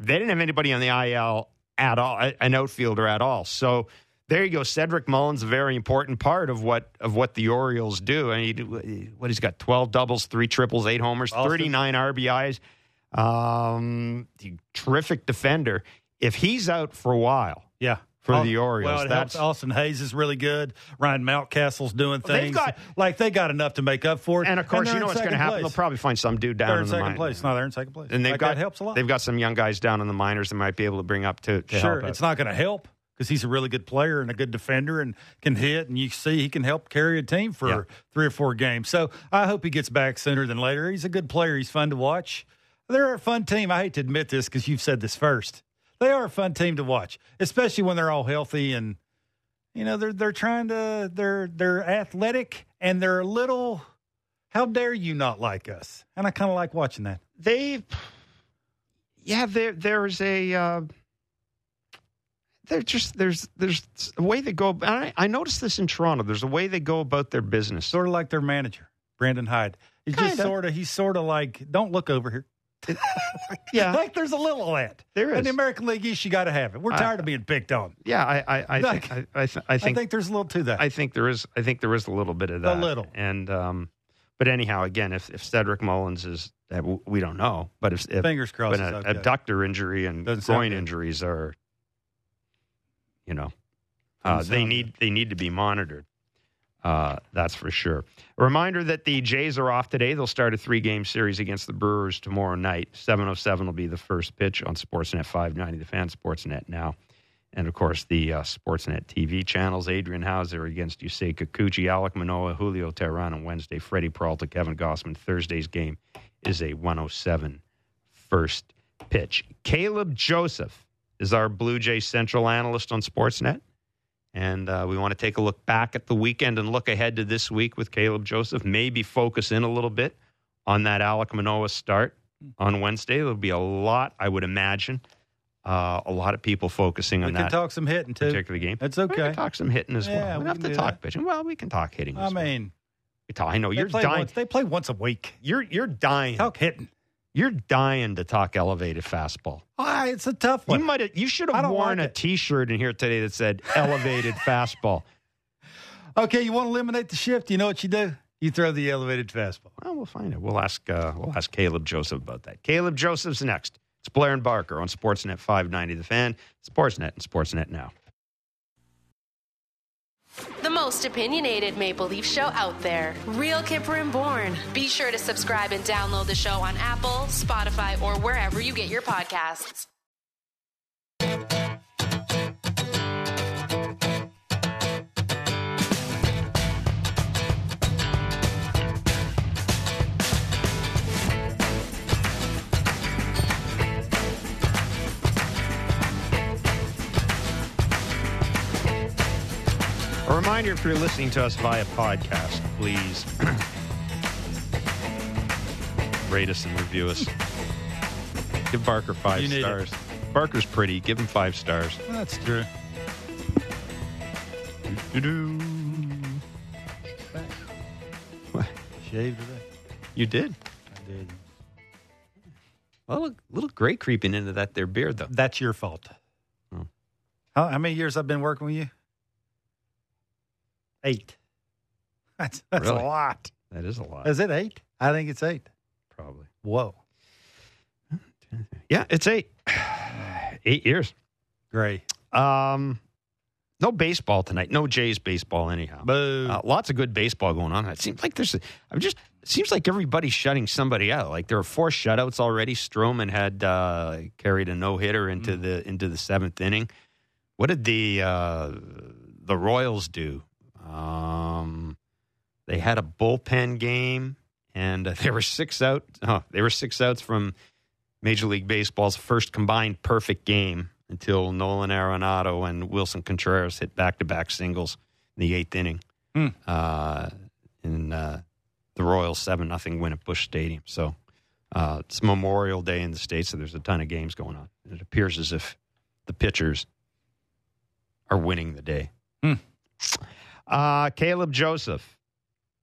They didn't have anybody on the IL at all, an outfielder at all. So there you go. Cedric Mullins, a very important part of what of what the Orioles do. And he, what he's got: 12 doubles, three triples, eight homers, Austin. 39 RBIs. Um, terrific defender. If he's out for a while, Yeah. For Al- the Orioles, Well, it helps. that's- Austin Hays is really good. Ryan Mountcastle's doing Well, they've things. got- like they got enough to make up for it. and of course, they're you know what's going to happen. They'll probably find some dude down They're in in the second place. No, they're in second place. And they've Like, got helps a lot. They've got some young guys down in the minors that might be able to bring up to, to sure, out. it's not going to help because he's a really good player and a good defender and can hit, and you see he can help carry a team for Yeah. three or four games. So I hope he gets back sooner than later. He's a good player. He's fun to watch. They're a fun team. I hate to admit this because you've said this first. They are a fun team to watch, especially when they're all healthy and you know they're they're trying to they're they're athletic and they're a little. How dare you not like us? And I kind of like watching that. They, yeah, there there's a. Uh, they're just there's there's a way they go. I, I noticed this in Toronto. There's a way they go about their business. Sort of like their manager, Brandon Hyde. He's Kinda. just sort of he's sort of like don't look over here. Yeah, like there's a little of that. There In the American League East, you got to have it. We're I- tired of being picked on. yeah. I I I, Like, think, I, I, th- I I think think there's a little to that. I think there is. I think there is a little bit of that. A little. And um, but anyhow, again, if if Cedric Mullins is, we don't know. But if, if Fingers crossed. but it's a okay. abductor injury and Doesn't groin injuries are, you know, uh, they need they need to be monitored. Uh, that's for sure. A reminder that the Jays are off today. They'll start a three game series against the Brewers tomorrow night. 7.07 will be the first pitch on Sportsnet 590, the fan Sportsnet now. And of course, the uh, Sportsnet TV channels Adrian Houser against Yusei Kikuchi, Alek Manoah, Julio Teheran on Wednesday, Freddie Peralta, Kevin Gausman. Thursday's game is a 107 first pitch. Caleb Joseph is our Blue Jay Central analyst on Sportsnet. And uh, we want to take a look back at the weekend and look ahead to this week with Caleb Joseph. Maybe focus in a little bit on that Alek Manoah start on Wednesday. There'll be a lot, I would imagine, uh, a lot of people focusing on we can that talk some hitting too. particular game. That's We okay. can talk some hitting as Yeah, well. We we have to talk that. pitching. Well, we can talk hitting. I as well. mean, We talk- I know they you're dying. once. They play once a week. You're you're dying. Talk hitting. You're dying to talk elevated fastball. Ah, it's a tough one. You might have. You should have worn like a it. T-shirt in here today that said "elevated fastball." Okay, you want to eliminate the shift? You know what you do? You throw the elevated fastball. Well, we'll find it. We'll ask. Uh, we'll ask Caleb Joseph about that. Caleb Joseph's next. It's Blair and Barker on Sportsnet 590. The Fan, Sportsnet, and Sportsnet now. The most opinionated Maple Leaf show out there. Real Kyper and Bourne. Be sure to subscribe and download the show on Apple, Spotify, or wherever you get your podcasts. A reminder: if you're listening to us via podcast, please rate us and review us. Give Barker five You need it. stars. Barker's pretty. Give him five stars. That's true. Doo-doo. What? Shaved today. You did. I did. Well, A little, little gray creeping into that there beard, though. That's your fault. Oh. How, how many years I've been working with you? Eight. That's that's Really? a lot. That is a lot, Is it eight? I think it's eight. probably. Whoa. Yeah, it's eight. Eight years. Great. Um, no baseball tonight. No Jays baseball, anyhow. Boo. Uh, lots of good baseball going on. It seems like there's. A, I'm just. It seems like everybody's shutting somebody out. Like there are four shutouts already. Stroman had uh, carried a no hitter into the into the seventh inning. What did the uh, the Royals do? Um, they had a bullpen game, and uh, they were six out. Oh, they were six outs from Major League Baseball's first combined perfect game until Nolan Arenado and Willson Contreras hit back to back singles in the eighth inning. Hmm. Uh, in uh, the Royals seven nothing win at Busch Stadium. So uh, it's Memorial Day in the states, so there's a ton of games going on. It appears as if the pitchers are winning the day. Hmm. Uh, Caleb Joseph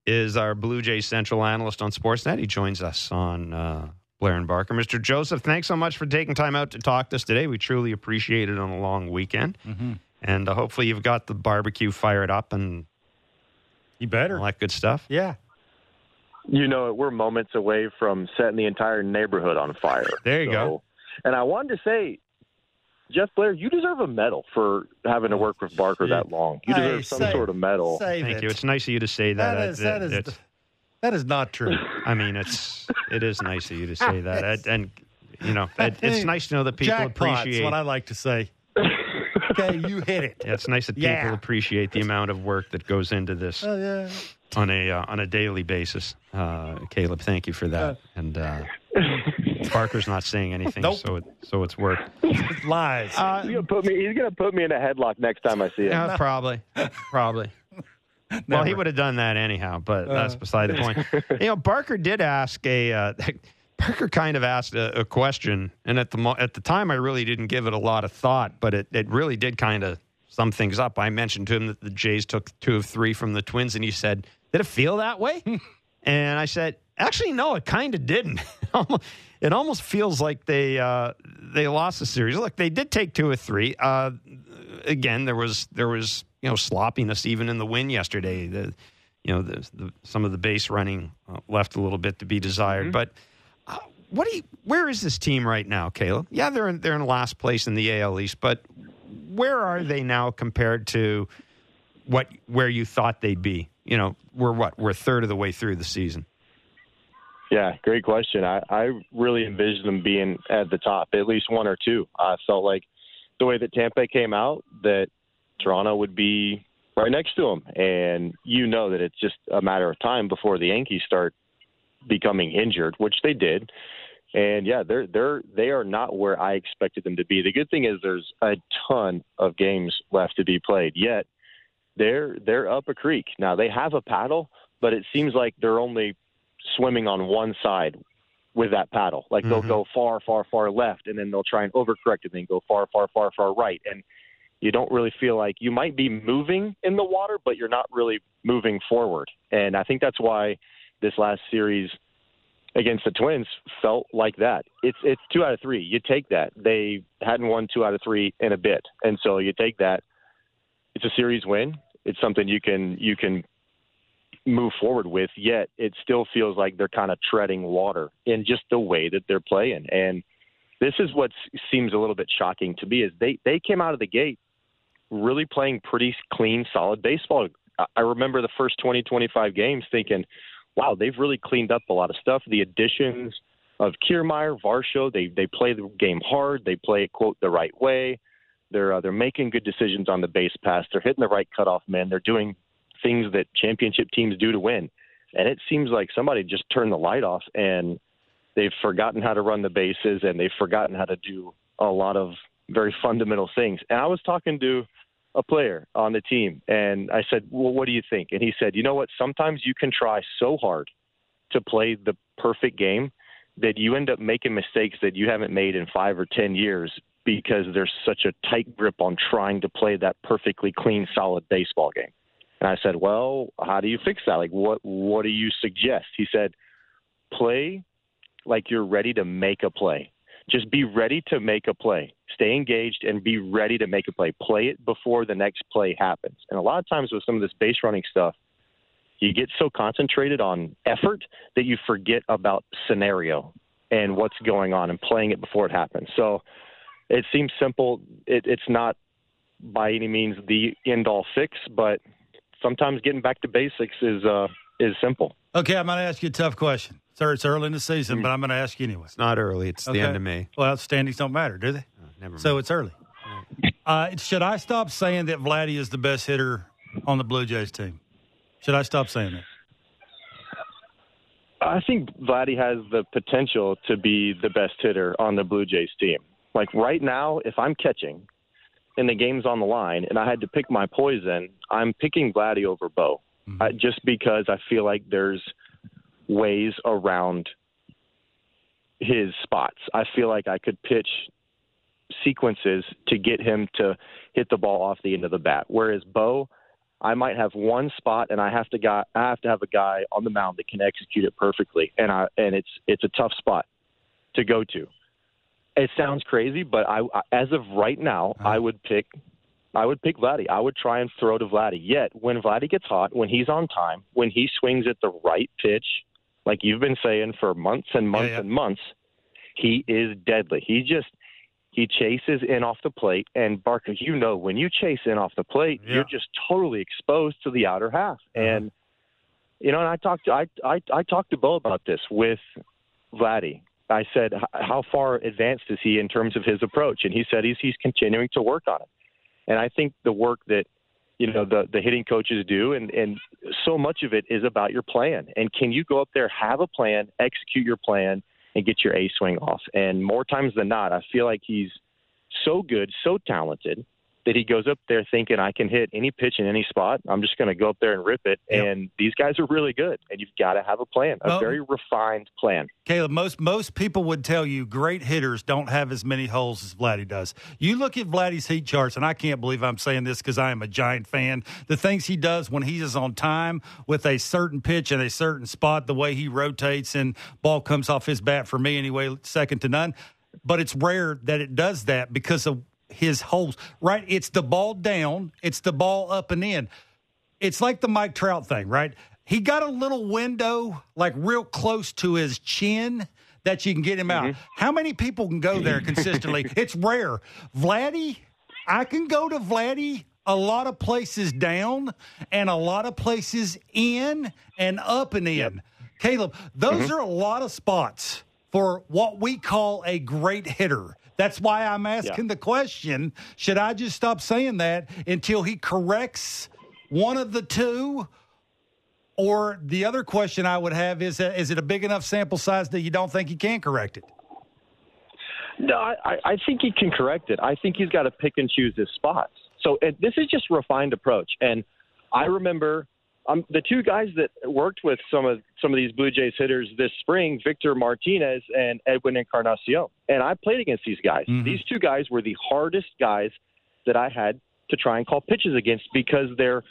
is our Blue Jay Central analyst on Sportsnet. He joins us on uh, Blair and Barker. Mr. Joseph, thanks so much for taking time out to talk to us today. We truly appreciate it on a long weekend. Mm-hmm. And uh, hopefully you've got the barbecue fired up and You better. all that good stuff. Yeah. you know, we're moments away from setting the entire neighborhood on fire. There you go. And I wanted to say, Jeff Blair, you deserve a medal for having to work with Barker that long. You Hey, deserve some save- sort of medal. Thank it. you. It's nice of you to say that. that is that is It's- that is not true. I mean, it's it is nice of you to say that, and, and you know, it, it's nice to know that people Jackpot's appreciate. what I like to say. okay, you hit it. Yeah, it's nice that people Yeah. appreciate the amount of work that goes into this Oh yeah. on a uh, on a daily basis. Uh, Caleb, thank you for that. And uh, Barker's not saying anything, Nope. so it, so it's worked. Lies. Uh, He's gonna put me. He's gonna put me in a headlock next time I see him. Yeah, probably, probably. Well, he would have done that anyhow, but that's Uh. beside the point. you know, Barker did ask a. Uh, Barker kind of asked a, a question, and at the mo- at the time, I really didn't give it a lot of thought, but it, it really did kind of sum things up. I mentioned to him that the Jays took two of three from the Twins, and he said, "Did it feel that way?" and I said, "Actually, no, it kind of didn't. it almost feels like they uh, they lost the series. Look, they did take two or three. Uh, again, there was there was you know sloppiness even in the win yesterday. The you know the, the some of the base running uh, left a little bit to be desired. But uh, what do you? Where is this team right now, Caleb? Yeah, they're in, they're in last place in the AL East, but where are they now compared to what where you thought they'd be? You know, we're what we're a third of the way through the season. Yeah, great question. I, I really envisioned them being at the top, at least one or two. I felt like the way that Tampa came out, that Toronto would be right next to them, and you know that it's just a matter of time before the Yankees start becoming injured, which they did. And yeah, they're they're they are not where I expected them to be. The good thing is there's a ton of games left to be played. Yet they're they're up a creek now. They have a paddle, but it seems like they're only swimming on one side with that paddle. Like they'll Mhm. go far, far, far left, and then they'll try and overcorrect it and then go far, far, far, far right. And you don't really feel like you might be moving in the water, but you're not really moving forward. And I think that's why this last series against the Twins felt like that. It's it's two out of three. You take that. They hadn't won two out of three in a bit, and so you take that. It's a series win. It's something you can you can move forward with. Yet it still feels like they're kind of treading water in just the way that they're playing. And this is what seems a little bit shocking to me is they they came out of the gate really playing pretty clean, solid baseball. I- remember the first 20, 25 games thinking, wow, they've really cleaned up a lot of stuff. The additions of Kiermaier, Varsho, they they play the game hard. They play it quote the right way. They're uh, they're making good decisions on the base pass. They're hitting the right cutoff men. They're doing things that championship teams do to win. And it seems like somebody just turned the light off and they've forgotten how to run the bases and they've forgotten how to do a lot of very fundamental things. And I was talking to a player on the team and I said, Well, what do you think? And he said, You know what? Sometimes you can try so hard to play the perfect game that you end up making mistakes that you haven't made in five or 10 years because there's such a tight grip on trying to play that perfectly clean, solid baseball game. And I said, Well, how do you fix that? Like, what, what do you suggest? He said, Play like you're ready to make a play. Just be ready to make a play. Stay engaged and be ready to make a play. Play it before the next play happens. And a lot of times with some of this base running stuff, you get so concentrated on effort that you forget about scenario and what's going on and playing it before it happens. So it seems simple. It, it's not by any means the end all fix, but sometimes getting back to basics is uh, is simple. Okay, I'm going to ask you a tough question. Sir, it's early in the season, but I'm going to ask you anyway. It's not early. It's the end of May. Well, standings don't matter, do they? never So it's early. Uh, should I stop saying that Vladdy is the best hitter on the Blue Jays team? Should I stop saying that? I think Vladdy has the potential to be the best hitter on the Blue Jays team. Like right now, if I'm catching and the game's on the line and I had to pick my poison, I'm picking Vladdy over Bo. Uh, just because I feel like there's ways around his spots. I feel like I could pitch sequences to get him to hit the ball off the end of the bat. Whereas Bo, I might have one spot and I have to guy I have to have a guy on the mound that can execute it perfectly. And I and it's it's a tough spot to go to. It sounds crazy, but I as of right now, uh-huh. I would pick I would pick Vladdy. I would try and throw to Vladdy. Yet when Vladdy gets hot, when he's on time, when he swings at the right pitch, like you've been saying for months and months and months, he is deadly. He just he chases in off the plate, and Barker, you know, when you chase in off the plate, you're just totally exposed to the outer half. Uh-huh. And you know, and I talked, I I I talked to Bo about this with Vladdy. I said, how far advanced is he in terms of his approach? And he said he's he's continuing to work on it. And I think the work that you know the the hitting coaches do, and and so much of it is about your plan. And can you go up there, have a plan, execute your plan, and get your A swing off. And more times than not, I feel like he's so good, so talented that he goes up there thinking I can hit any pitch in any spot. I'm just going to go up there and rip it. Yep. And these guys are really good, and you've got to have a plan, a Well- very refined plan. Caleb, most most people would tell you great hitters don't have as many holes as Vladdy does. You look at Vladdy's heat charts, and I can't believe I'm saying this because I am a giant fan. The things he does when he is on time with a certain pitch in a certain spot, the way he rotates and ball comes off his bat for me anyway, second to none. But it's rare that it does that because of his holes. Right? It's the ball down, it's the ball up and in it's like the Mike Trout thing, right? He got a little window, like real close to his chin, that you can get him out. Mm-hmm. How many people can go there consistently? it's rare. Vladdy, I can go to Vladdy a lot of places down and a lot of places in and up and in. Caleb, those mm-hmm. are a lot of spots for what we call a great hitter. That's why I'm asking the question should I just stop saying that until he corrects one of the two? Or the other question I would have is uh, is it a big enough sample size that you don't think he can correct it? No, I, I- think he can correct it. I think he's got to pick and choose his spots. So this is just refined approach. And I remember um, the two guys that worked with some of some of these Blue Jays hitters this spring, Victor Martinez and Edwin Encarnacion. And I played against these guys. These two guys were the hardest guys that I had to try and call pitches against because their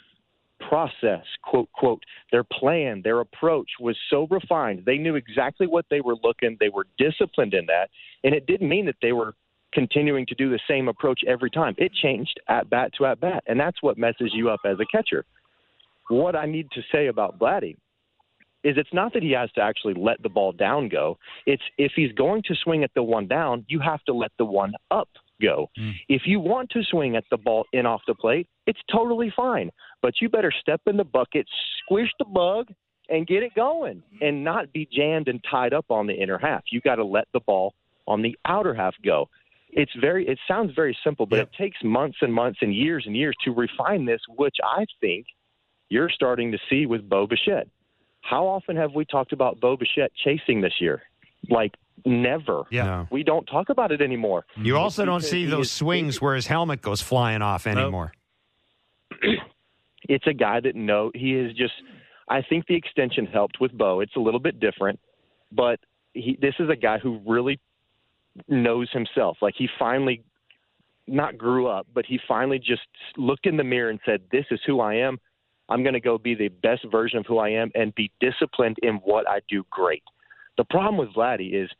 process, quote, quote, their plan, their approach was so refined. They knew exactly what they were looking. They were disciplined in that. And it didn't mean that they were continuing to do the same approach every time. It changed at bat to at bat. And that's what messes you up as a catcher. What I need to say about Vladdy is it's not that he has to actually let the ball down go. It's if he's going to swing at the one down, you have to let the one up go. Hmm. If you want to swing at the ball in off the plate, it's totally fine. But you better step in the bucket, squish the bug, and get it going and not be jammed and tied up on the inner half. You got to let the ball on the outer half go. It's very it sounds very simple, but it takes months and months and years and years to refine this, which I think you're starting to see with Bo Bichette. How often have we talked about Bo Bichette chasing this year? Like never. Yeah. We don't talk about it anymore. You also don't see those is- swings where his helmet goes flying off anymore. it's a guy that know he is just I think the extension helped with Bo. It's a little bit different, but he this is a guy who really knows himself. Like he finally not grew up, but he finally just looked in the mirror and said, "This is who I am. I'm going to go be the best version of who I am and be disciplined in what I do great." The problem with Vladdy is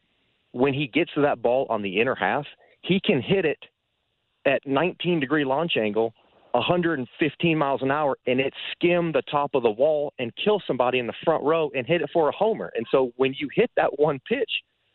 when he gets to that ball on the inner half, he can hit it at 19 degree launch angle 115 miles an hour and it skim the top of the wall and kill somebody in the front row and hit it for a homer. And so when you hit that one pitch,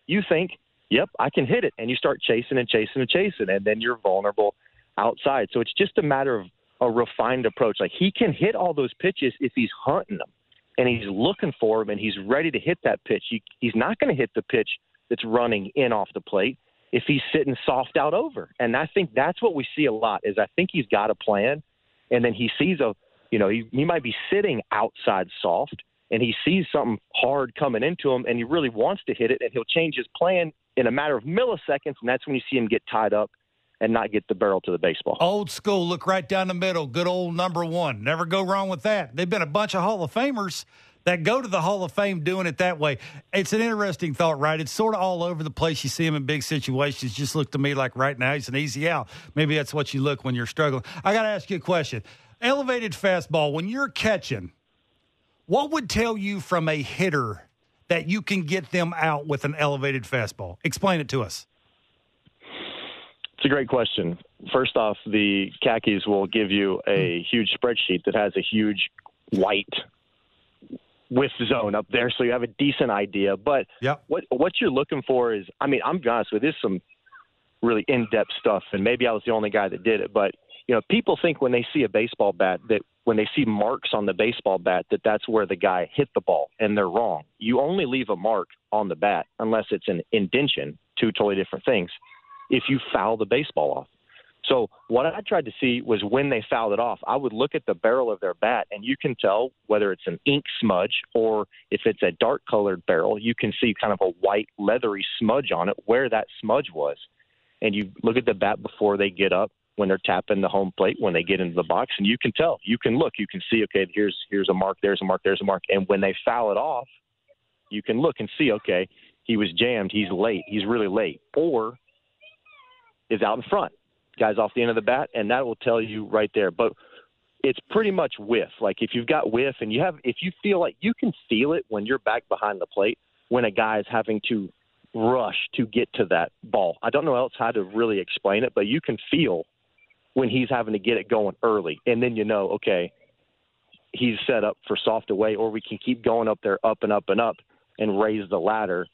you think, "Yep, I can hit it," and you start chasing and chasing and chasing, and then you're vulnerable outside. So it's just a matter of a refined approach. Like he can hit all those pitches if he's hunting them and he's looking for them and he's ready to hit that pitch. He, he's not going to hit the pitch that's running in off the plate if he's sitting soft out over. And I think that's what we see a lot is I think he's got a plan and then he sees a you know, he, he might be sitting outside soft and he sees something hard coming into him and he really wants to hit it and he'll change his plan in a matter of milliseconds and that's when you see him get tied up and not get the barrel to the baseball. Old school, look right down the middle. Good old number one. Never go wrong with that. They've been a bunch of Hall of Famers that go to the Hall of Fame doing it that way. It's an interesting thought, right? It's sort of all over the place. You see him in big situations. Just look to me like right now he's an easy out. Maybe that's what you look when you're struggling. I got to ask you a question. Elevated fastball, when you're catching, what would tell you from a hitter that you can get them out with an elevated fastball? Explain it to us. It's a great question. First off, the khakis will give you a huge spreadsheet that has a huge white width zone up there, so you have a decent idea. But what what you're looking for is, I mean, I'm honest with you, this is some really in-depth stuff, and maybe I was the only guy that did it. But you know, people think when they see a baseball bat that when they see marks on the baseball bat that that's where the guy hit the ball, and they're wrong. You only leave a mark on the bat unless it's an indention, two totally different things. If you foul the baseball off. So what I tried to see was when they fouled it off, I would look at the barrel of their bat, and you can tell whether it's an ink smudge or if it's a dark colored barrel. You can see kind of a white leathery smudge on it where that smudge was, and you look at the bat before they get up when they're tapping the home plate when they get into the box, and you can tell. You can look. You can see. Okay, here's here's a mark. There's a mark. There's a mark. And when they foul it off, you can look and see. Okay, he was jammed. He's late. He's really late. Or is out in front guys off the end of the bat, and that will tell you right there. But it's pretty much whiff. Like if you've got whiff and you have, if you feel like you can feel it when you're back behind the plate when a guy is having to rush to get to that ball. I don't know else how to really explain it, but you can feel when he's having to get it going early, and then you know, okay, he's set up for soft away, or we can keep going up there, up and up and up, and raise the ladder.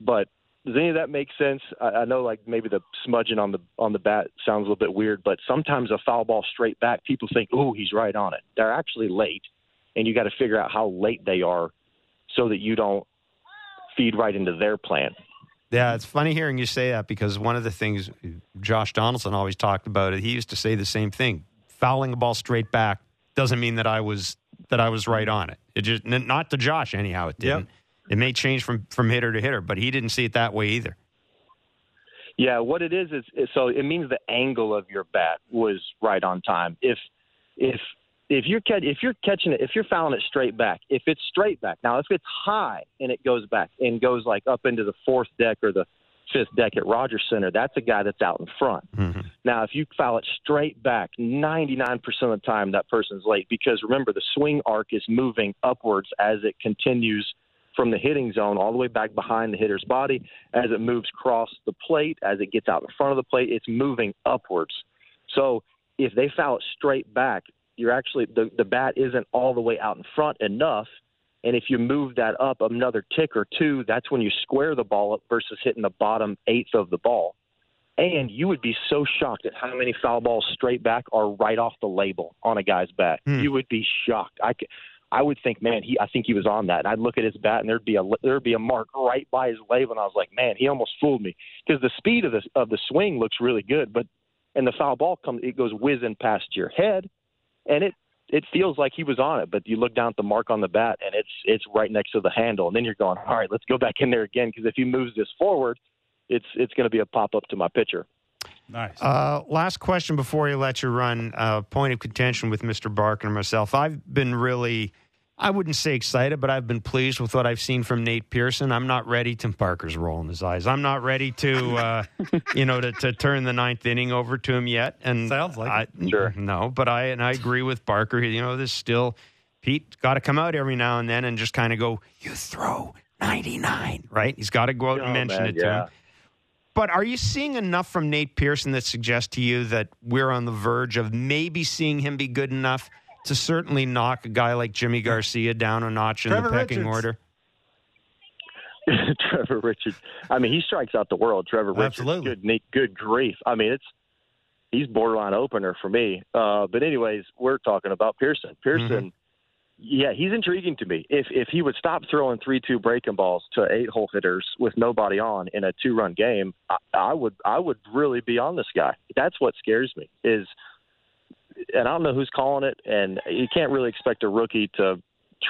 But does any of that make sense? I, I know like maybe the smudging on the on the bat sounds a little bit weird, but sometimes a foul ball straight back, people think, "Oh, he's right on it." They're actually late, and you got to figure out how late they are, so that you don't feed right into their plan. Yeah, it's funny hearing you say that because one of the things Josh Donaldson always talked about it. He used to say the same thing: fouling a ball straight back doesn't mean that I was that I was right on it. It just not to Josh anyhow. It didn't. Yep. It may change from from hitter to hitter, but he didn't see it that way either. Yeah, what it is is, is so it means the angle of your bat was right on time. If if if you're catch, if you're catching it, if you're fouling it straight back, if it's straight back. Now, if it's high and it goes back and goes like up into the fourth deck or the fifth deck at Rogers Centre, that's a guy that's out in front. Mm-hmm. Now, if you foul it straight back, 99% of the time that person's late because remember the swing arc is moving upwards as it continues from the hitting zone all the way back behind the hitter's body. As it moves across the plate, as it gets out in front of the plate, it's moving upwards. So if they foul it straight back, you're actually the, the bat isn't all the way out in front enough. And if you move that up another tick or two, that's when you square the ball up versus hitting the bottom eighth of the ball. And you would be so shocked at how many foul balls straight back are right off the label on a guy's bat. Hmm. You would be shocked. I, I would think, man, he I think he was on that. And I'd look at his bat, and there'd be a there'd be a mark right by his label, and I was like, man, he almost fooled me because the speed of the of the swing looks really good, but and the foul ball comes, it goes whizzing past your head, and it it feels like he was on it. But you look down at the mark on the bat, and it's it's right next to the handle, and then you're going, all right, let's go back in there again because if he moves this forward, it's it's going to be a pop up to my pitcher. Nice. Uh, last question before you let you run. Uh, point of contention with Mr. Barker and myself. I've been really I wouldn't say excited, but I've been pleased with what I've seen from Nate Pearson. I'm not ready. Tim Barker's rolling his eyes. I'm not ready to, uh, you know, to, to turn the ninth inning over to him yet. And sounds like I, it. sure. No, but I and I agree with Barker. You know, this still Pete got to come out every now and then and just kind of go, "You throw 99," right? He's got to go out and oh, mention man, it to yeah. him. But are you seeing enough from Nate Pearson that suggests to you that we're on the verge of maybe seeing him be good enough to certainly knock a guy like Yimi Garcia down a notch in Trevor the pecking Richards. order? Trevor Richards. I mean, he strikes out the world. Trevor Richards. Absolutely. Good, good grief. I mean, it's he's borderline opener for me. Uh, but anyways, we're talking about Pearson. Pearson. Mm-hmm. Yeah, he's intriguing to me. If if he would stop throwing three two breaking balls to eight hole hitters with nobody on in a two run game, I, I would I would really be on this guy. That's what scares me. Is and I don't know who's calling it, and you can't really expect a rookie to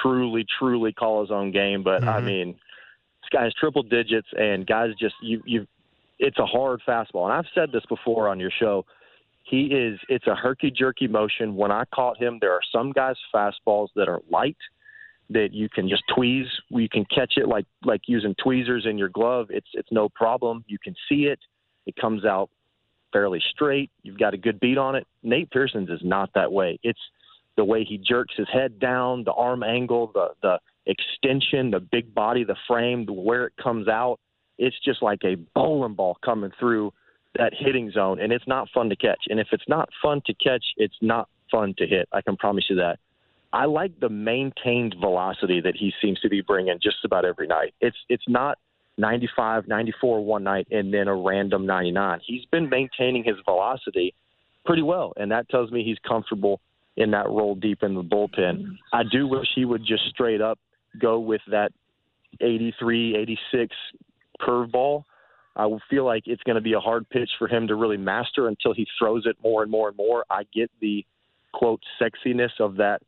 truly, truly call his own game. But mm-hmm. I mean, this guy has triple digits, and guys just you you, it's a hard fastball. And I've said this before on your show. He is. It's a herky jerky motion. When I caught him, there are some guys' fastballs that are light that you can just tweeze. You can catch it like like using tweezers in your glove. It's it's no problem. You can see it. It comes out fairly straight. You've got a good beat on it. Nate Pearson's is not that way. It's the way he jerks his head down, the arm angle, the the extension, the big body, the frame, where it comes out. It's just like a bowling ball coming through that hitting zone, and it's not fun to catch. And if it's not fun to catch, it's not fun to hit. I can promise you that. I like the maintained velocity that he seems to be bringing just about every night. It's it's not 95, 94 one night, and then a random 99. He's been maintaining his velocity pretty well, and that tells me he's comfortable in that role deep in the bullpen. I do wish he would just straight up go with that 83, 86 curveball I feel like it's going to be a hard pitch for him to really master until he throws it more and more and more. I get the quote sexiness of that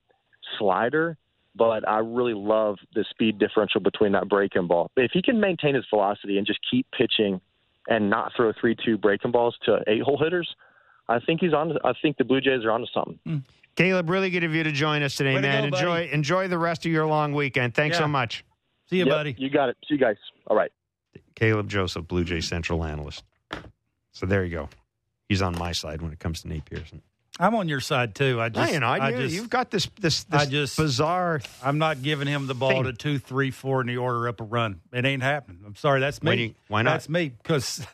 slider, but I really love the speed differential between that breaking ball. If he can maintain his velocity and just keep pitching and not throw three two breaking balls to eight hole hitters, I think he's on. I think the Blue Jays are onto something. Hmm. Caleb, really good of you to join us today, Way to man. go, enjoy buddy. enjoy the rest of your long weekend. Thanks Yeah. so much. See you, Yep, buddy. You got it. See you guys. All right. Caleb Joseph, Blue Jay Central analyst. So there you go. He's on my side when it comes to Nate Pearson. I'm on your side too. I just, you know, I, knew just, you've got this this, this I just- bizarre. I'm not giving him the ball Thing. to two, three, four in the order up a run. It ain't happening. I'm sorry. That's me. Why you- why not? That's me because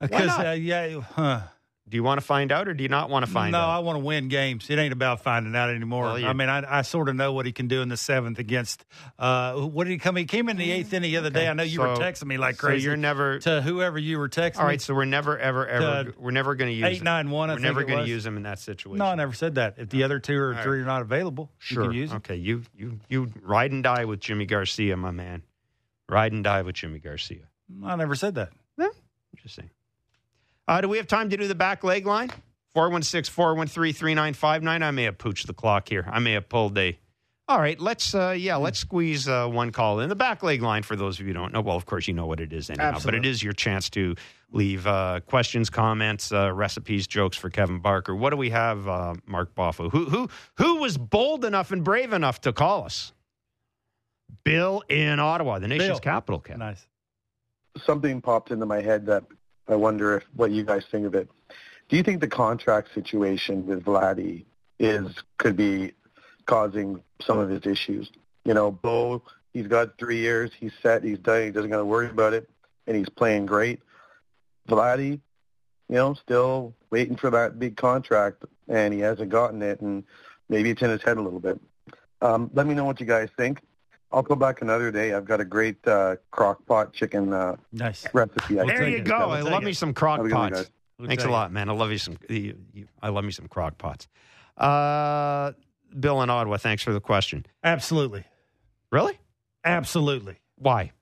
because uh, yeah. Huh. Do you want to find out or do you not want to find no, out? No, I want to win games. It ain't about finding out anymore. Well, I mean, I, I sort of know what he can do in the seventh against. Uh, what did he come? He came in the eighth inning the other day. I know you were texting me like so crazy. you're never to whoever you were texting. All right, so we're never ever ever To we're never going to use eight, him. nine, one, We're never going to use him in that situation. no, I never said that. If the other two or All three are not available, Sure. you can use them. Okay, you you you ride and die with Yimi Garcia, my man. Ride and die with Yimi Garcia. I never said that. Interesting. Uh, do we have time to do the back leg line? 416 413 3959. I may have pooched the clock here. I may have pulled a. All right, let's uh, yeah, let's squeeze uh, one call in the back leg line. For those of you who don't know, well, of course you know what it is anyhow, but it is your chance to leave uh, questions, comments, uh, recipes, jokes for Kevin Barker. What do we have, uh, Mark Boffo? Who who who was bold enough and brave enough to call us? Bill in Ottawa, the nation's Bill. capital. Kevin. Nice. something popped into my head that I wonder if what you guys think of it. Do you think the contract situation with Vladdy is could be causing some of his issues? You know, Bo, he's got three years, he's set, he's done, he doesn't got to worry about it, and he's playing great. Vladdy, you know, still waiting for that big contract, and he hasn't gotten it, and maybe it's in his head a little bit. Um, let me know what you guys think. I'll go back another day. I've got a great uh, crock pot chicken uh, Nice. recipe. I There can you make. go. We'll I love it. me some crock Have good pots. We'll Thanks a lot, man. I love you some. You, you, I love me some crock pots. Uh, Bill in Ottawa, thanks for the question. Absolutely. Really? Absolutely. Why?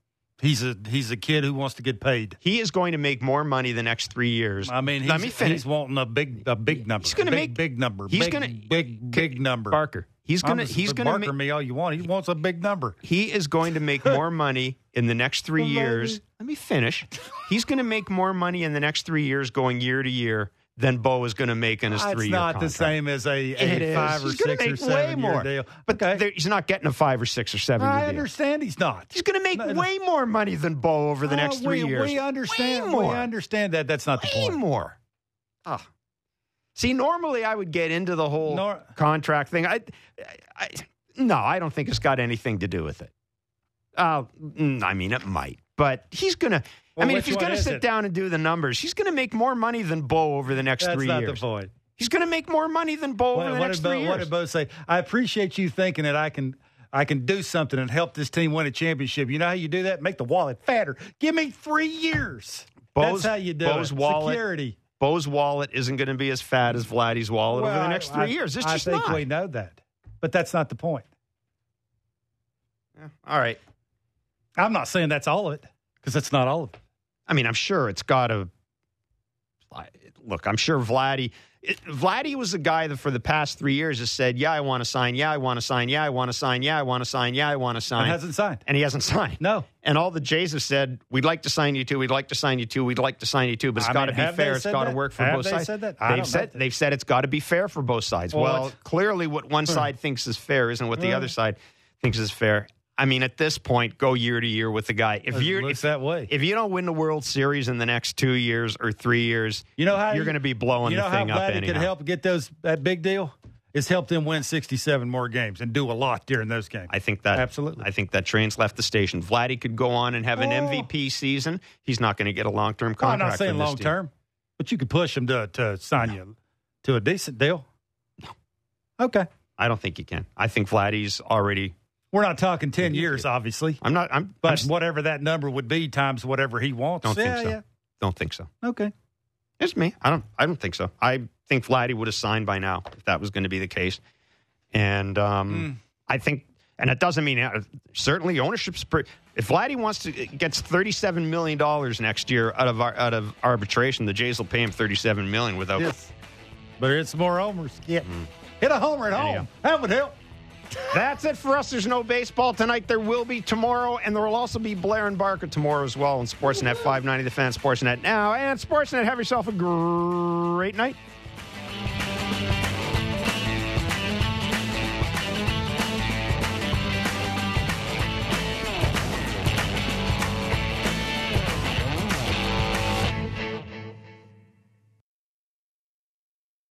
He's a he's a kid who wants to get paid. He is going to make more money the next three years. I mean, he's, let me finish. he's wanting a big a big number. He's gonna make- big number. he's big, gonna- big big number. Barker. He's gonna. just- He's gonna. Barker Make, me all you want. He wants a big number. he is going to make more money in the next three Well, years. maybe. Let me finish. He's going to make more money in the next three years, going year to year, than Bo is going to make in his It's three-year not contract. the same as a, a five or He's gonna six or make seven way year more. deal. But okay. there- he's not getting a five or six or seven year I deal. understand he's not. He's going to make No, no. way more money than Bo over the Uh, next three we, years. We understand. Way more. We understand that. That's not the Way point. more. Ah. See, normally I would get into the whole Nor- contract thing. I, I, no, I don't think it's got anything to do with it. Uh, mm, I mean, it might, but he's gonna. I mean, if he's gonna sit it? down and do the numbers, he's gonna make more money than Bo over the next That's three not years. the point. He's gonna make more money than Bo over What, the what next did Bo, three what did Bo say? I appreciate you thinking that I can I can do something and help this team win a championship. You know how you do that? Make the wallet fatter. Give me three years. Bo's- That's how you do Bo's it. wallet- Security. Bo's wallet isn't going to be as fat as Vladdy's wallet over the next three I- years. It's I just think not. we know that, but that's not the point. All right. I'm not saying that's all of it because that's not all of it. I mean, I'm sure it's got to. Look, I'm sure Vladdy. It, Vladdy was the guy that for the past three years has said, "Yeah, I want to sign. Yeah, I want to sign. Yeah, I want to sign. Yeah, I want to sign. Yeah, I want to sign." And he hasn't signed. and he hasn't signed. No. And all the Jays have said, "We'd like to sign you too. We'd like to sign you too. We'd like to sign you too." But it's got to be fair. It's got to work for Have both they sides. said that? I They've said they've said it's got to be fair for both sides. Well, Well, clearly, what one hmm. side thinks is fair isn't what the hmm. other side thinks is fair. I mean, at this point, go year to year with the guy. If you're looks if, that way. if you don't win the World Series in the next two years or three years, You know how you're going to be blowing you know the how thing up Vladdy anyhow. could help get those that big deal is help them win 67 more games and do a lot during those games. I think that Absolutely. I think that train's left the station. Vladdy could go on and have an Oh. MVP season. He's not going to get a long term Well, I'm not saying long term, but you could push him to to sign you to a decent deal. No. Okay. I don't think you can. I think Vladdy's already. We're not talking 10 years, obviously, I'm not. I'm. but I'm, whatever that number would be times whatever he wants. don't yeah, think so. yeah. Don't think so. Okay. It's me. I don't. I don't think so. I think Vladdy would have signed by now if that was going to be the case. And um, Hmm. I think And it doesn't mean uh, certainly ownership's. Pre- if Vladdy wants to gets thirty seven million dollars next year out of ar- out of arbitration, the Jays will pay him thirty seven million without. Yes. But it's more homers. Get hit a homer at home. That would help. That's it for us. There's no baseball tonight. There will be tomorrow, and there will also be Blair and Barker tomorrow as well on Sportsnet 590 The Fan, Sportsnet Now, and Sportsnet. Have yourself a great night.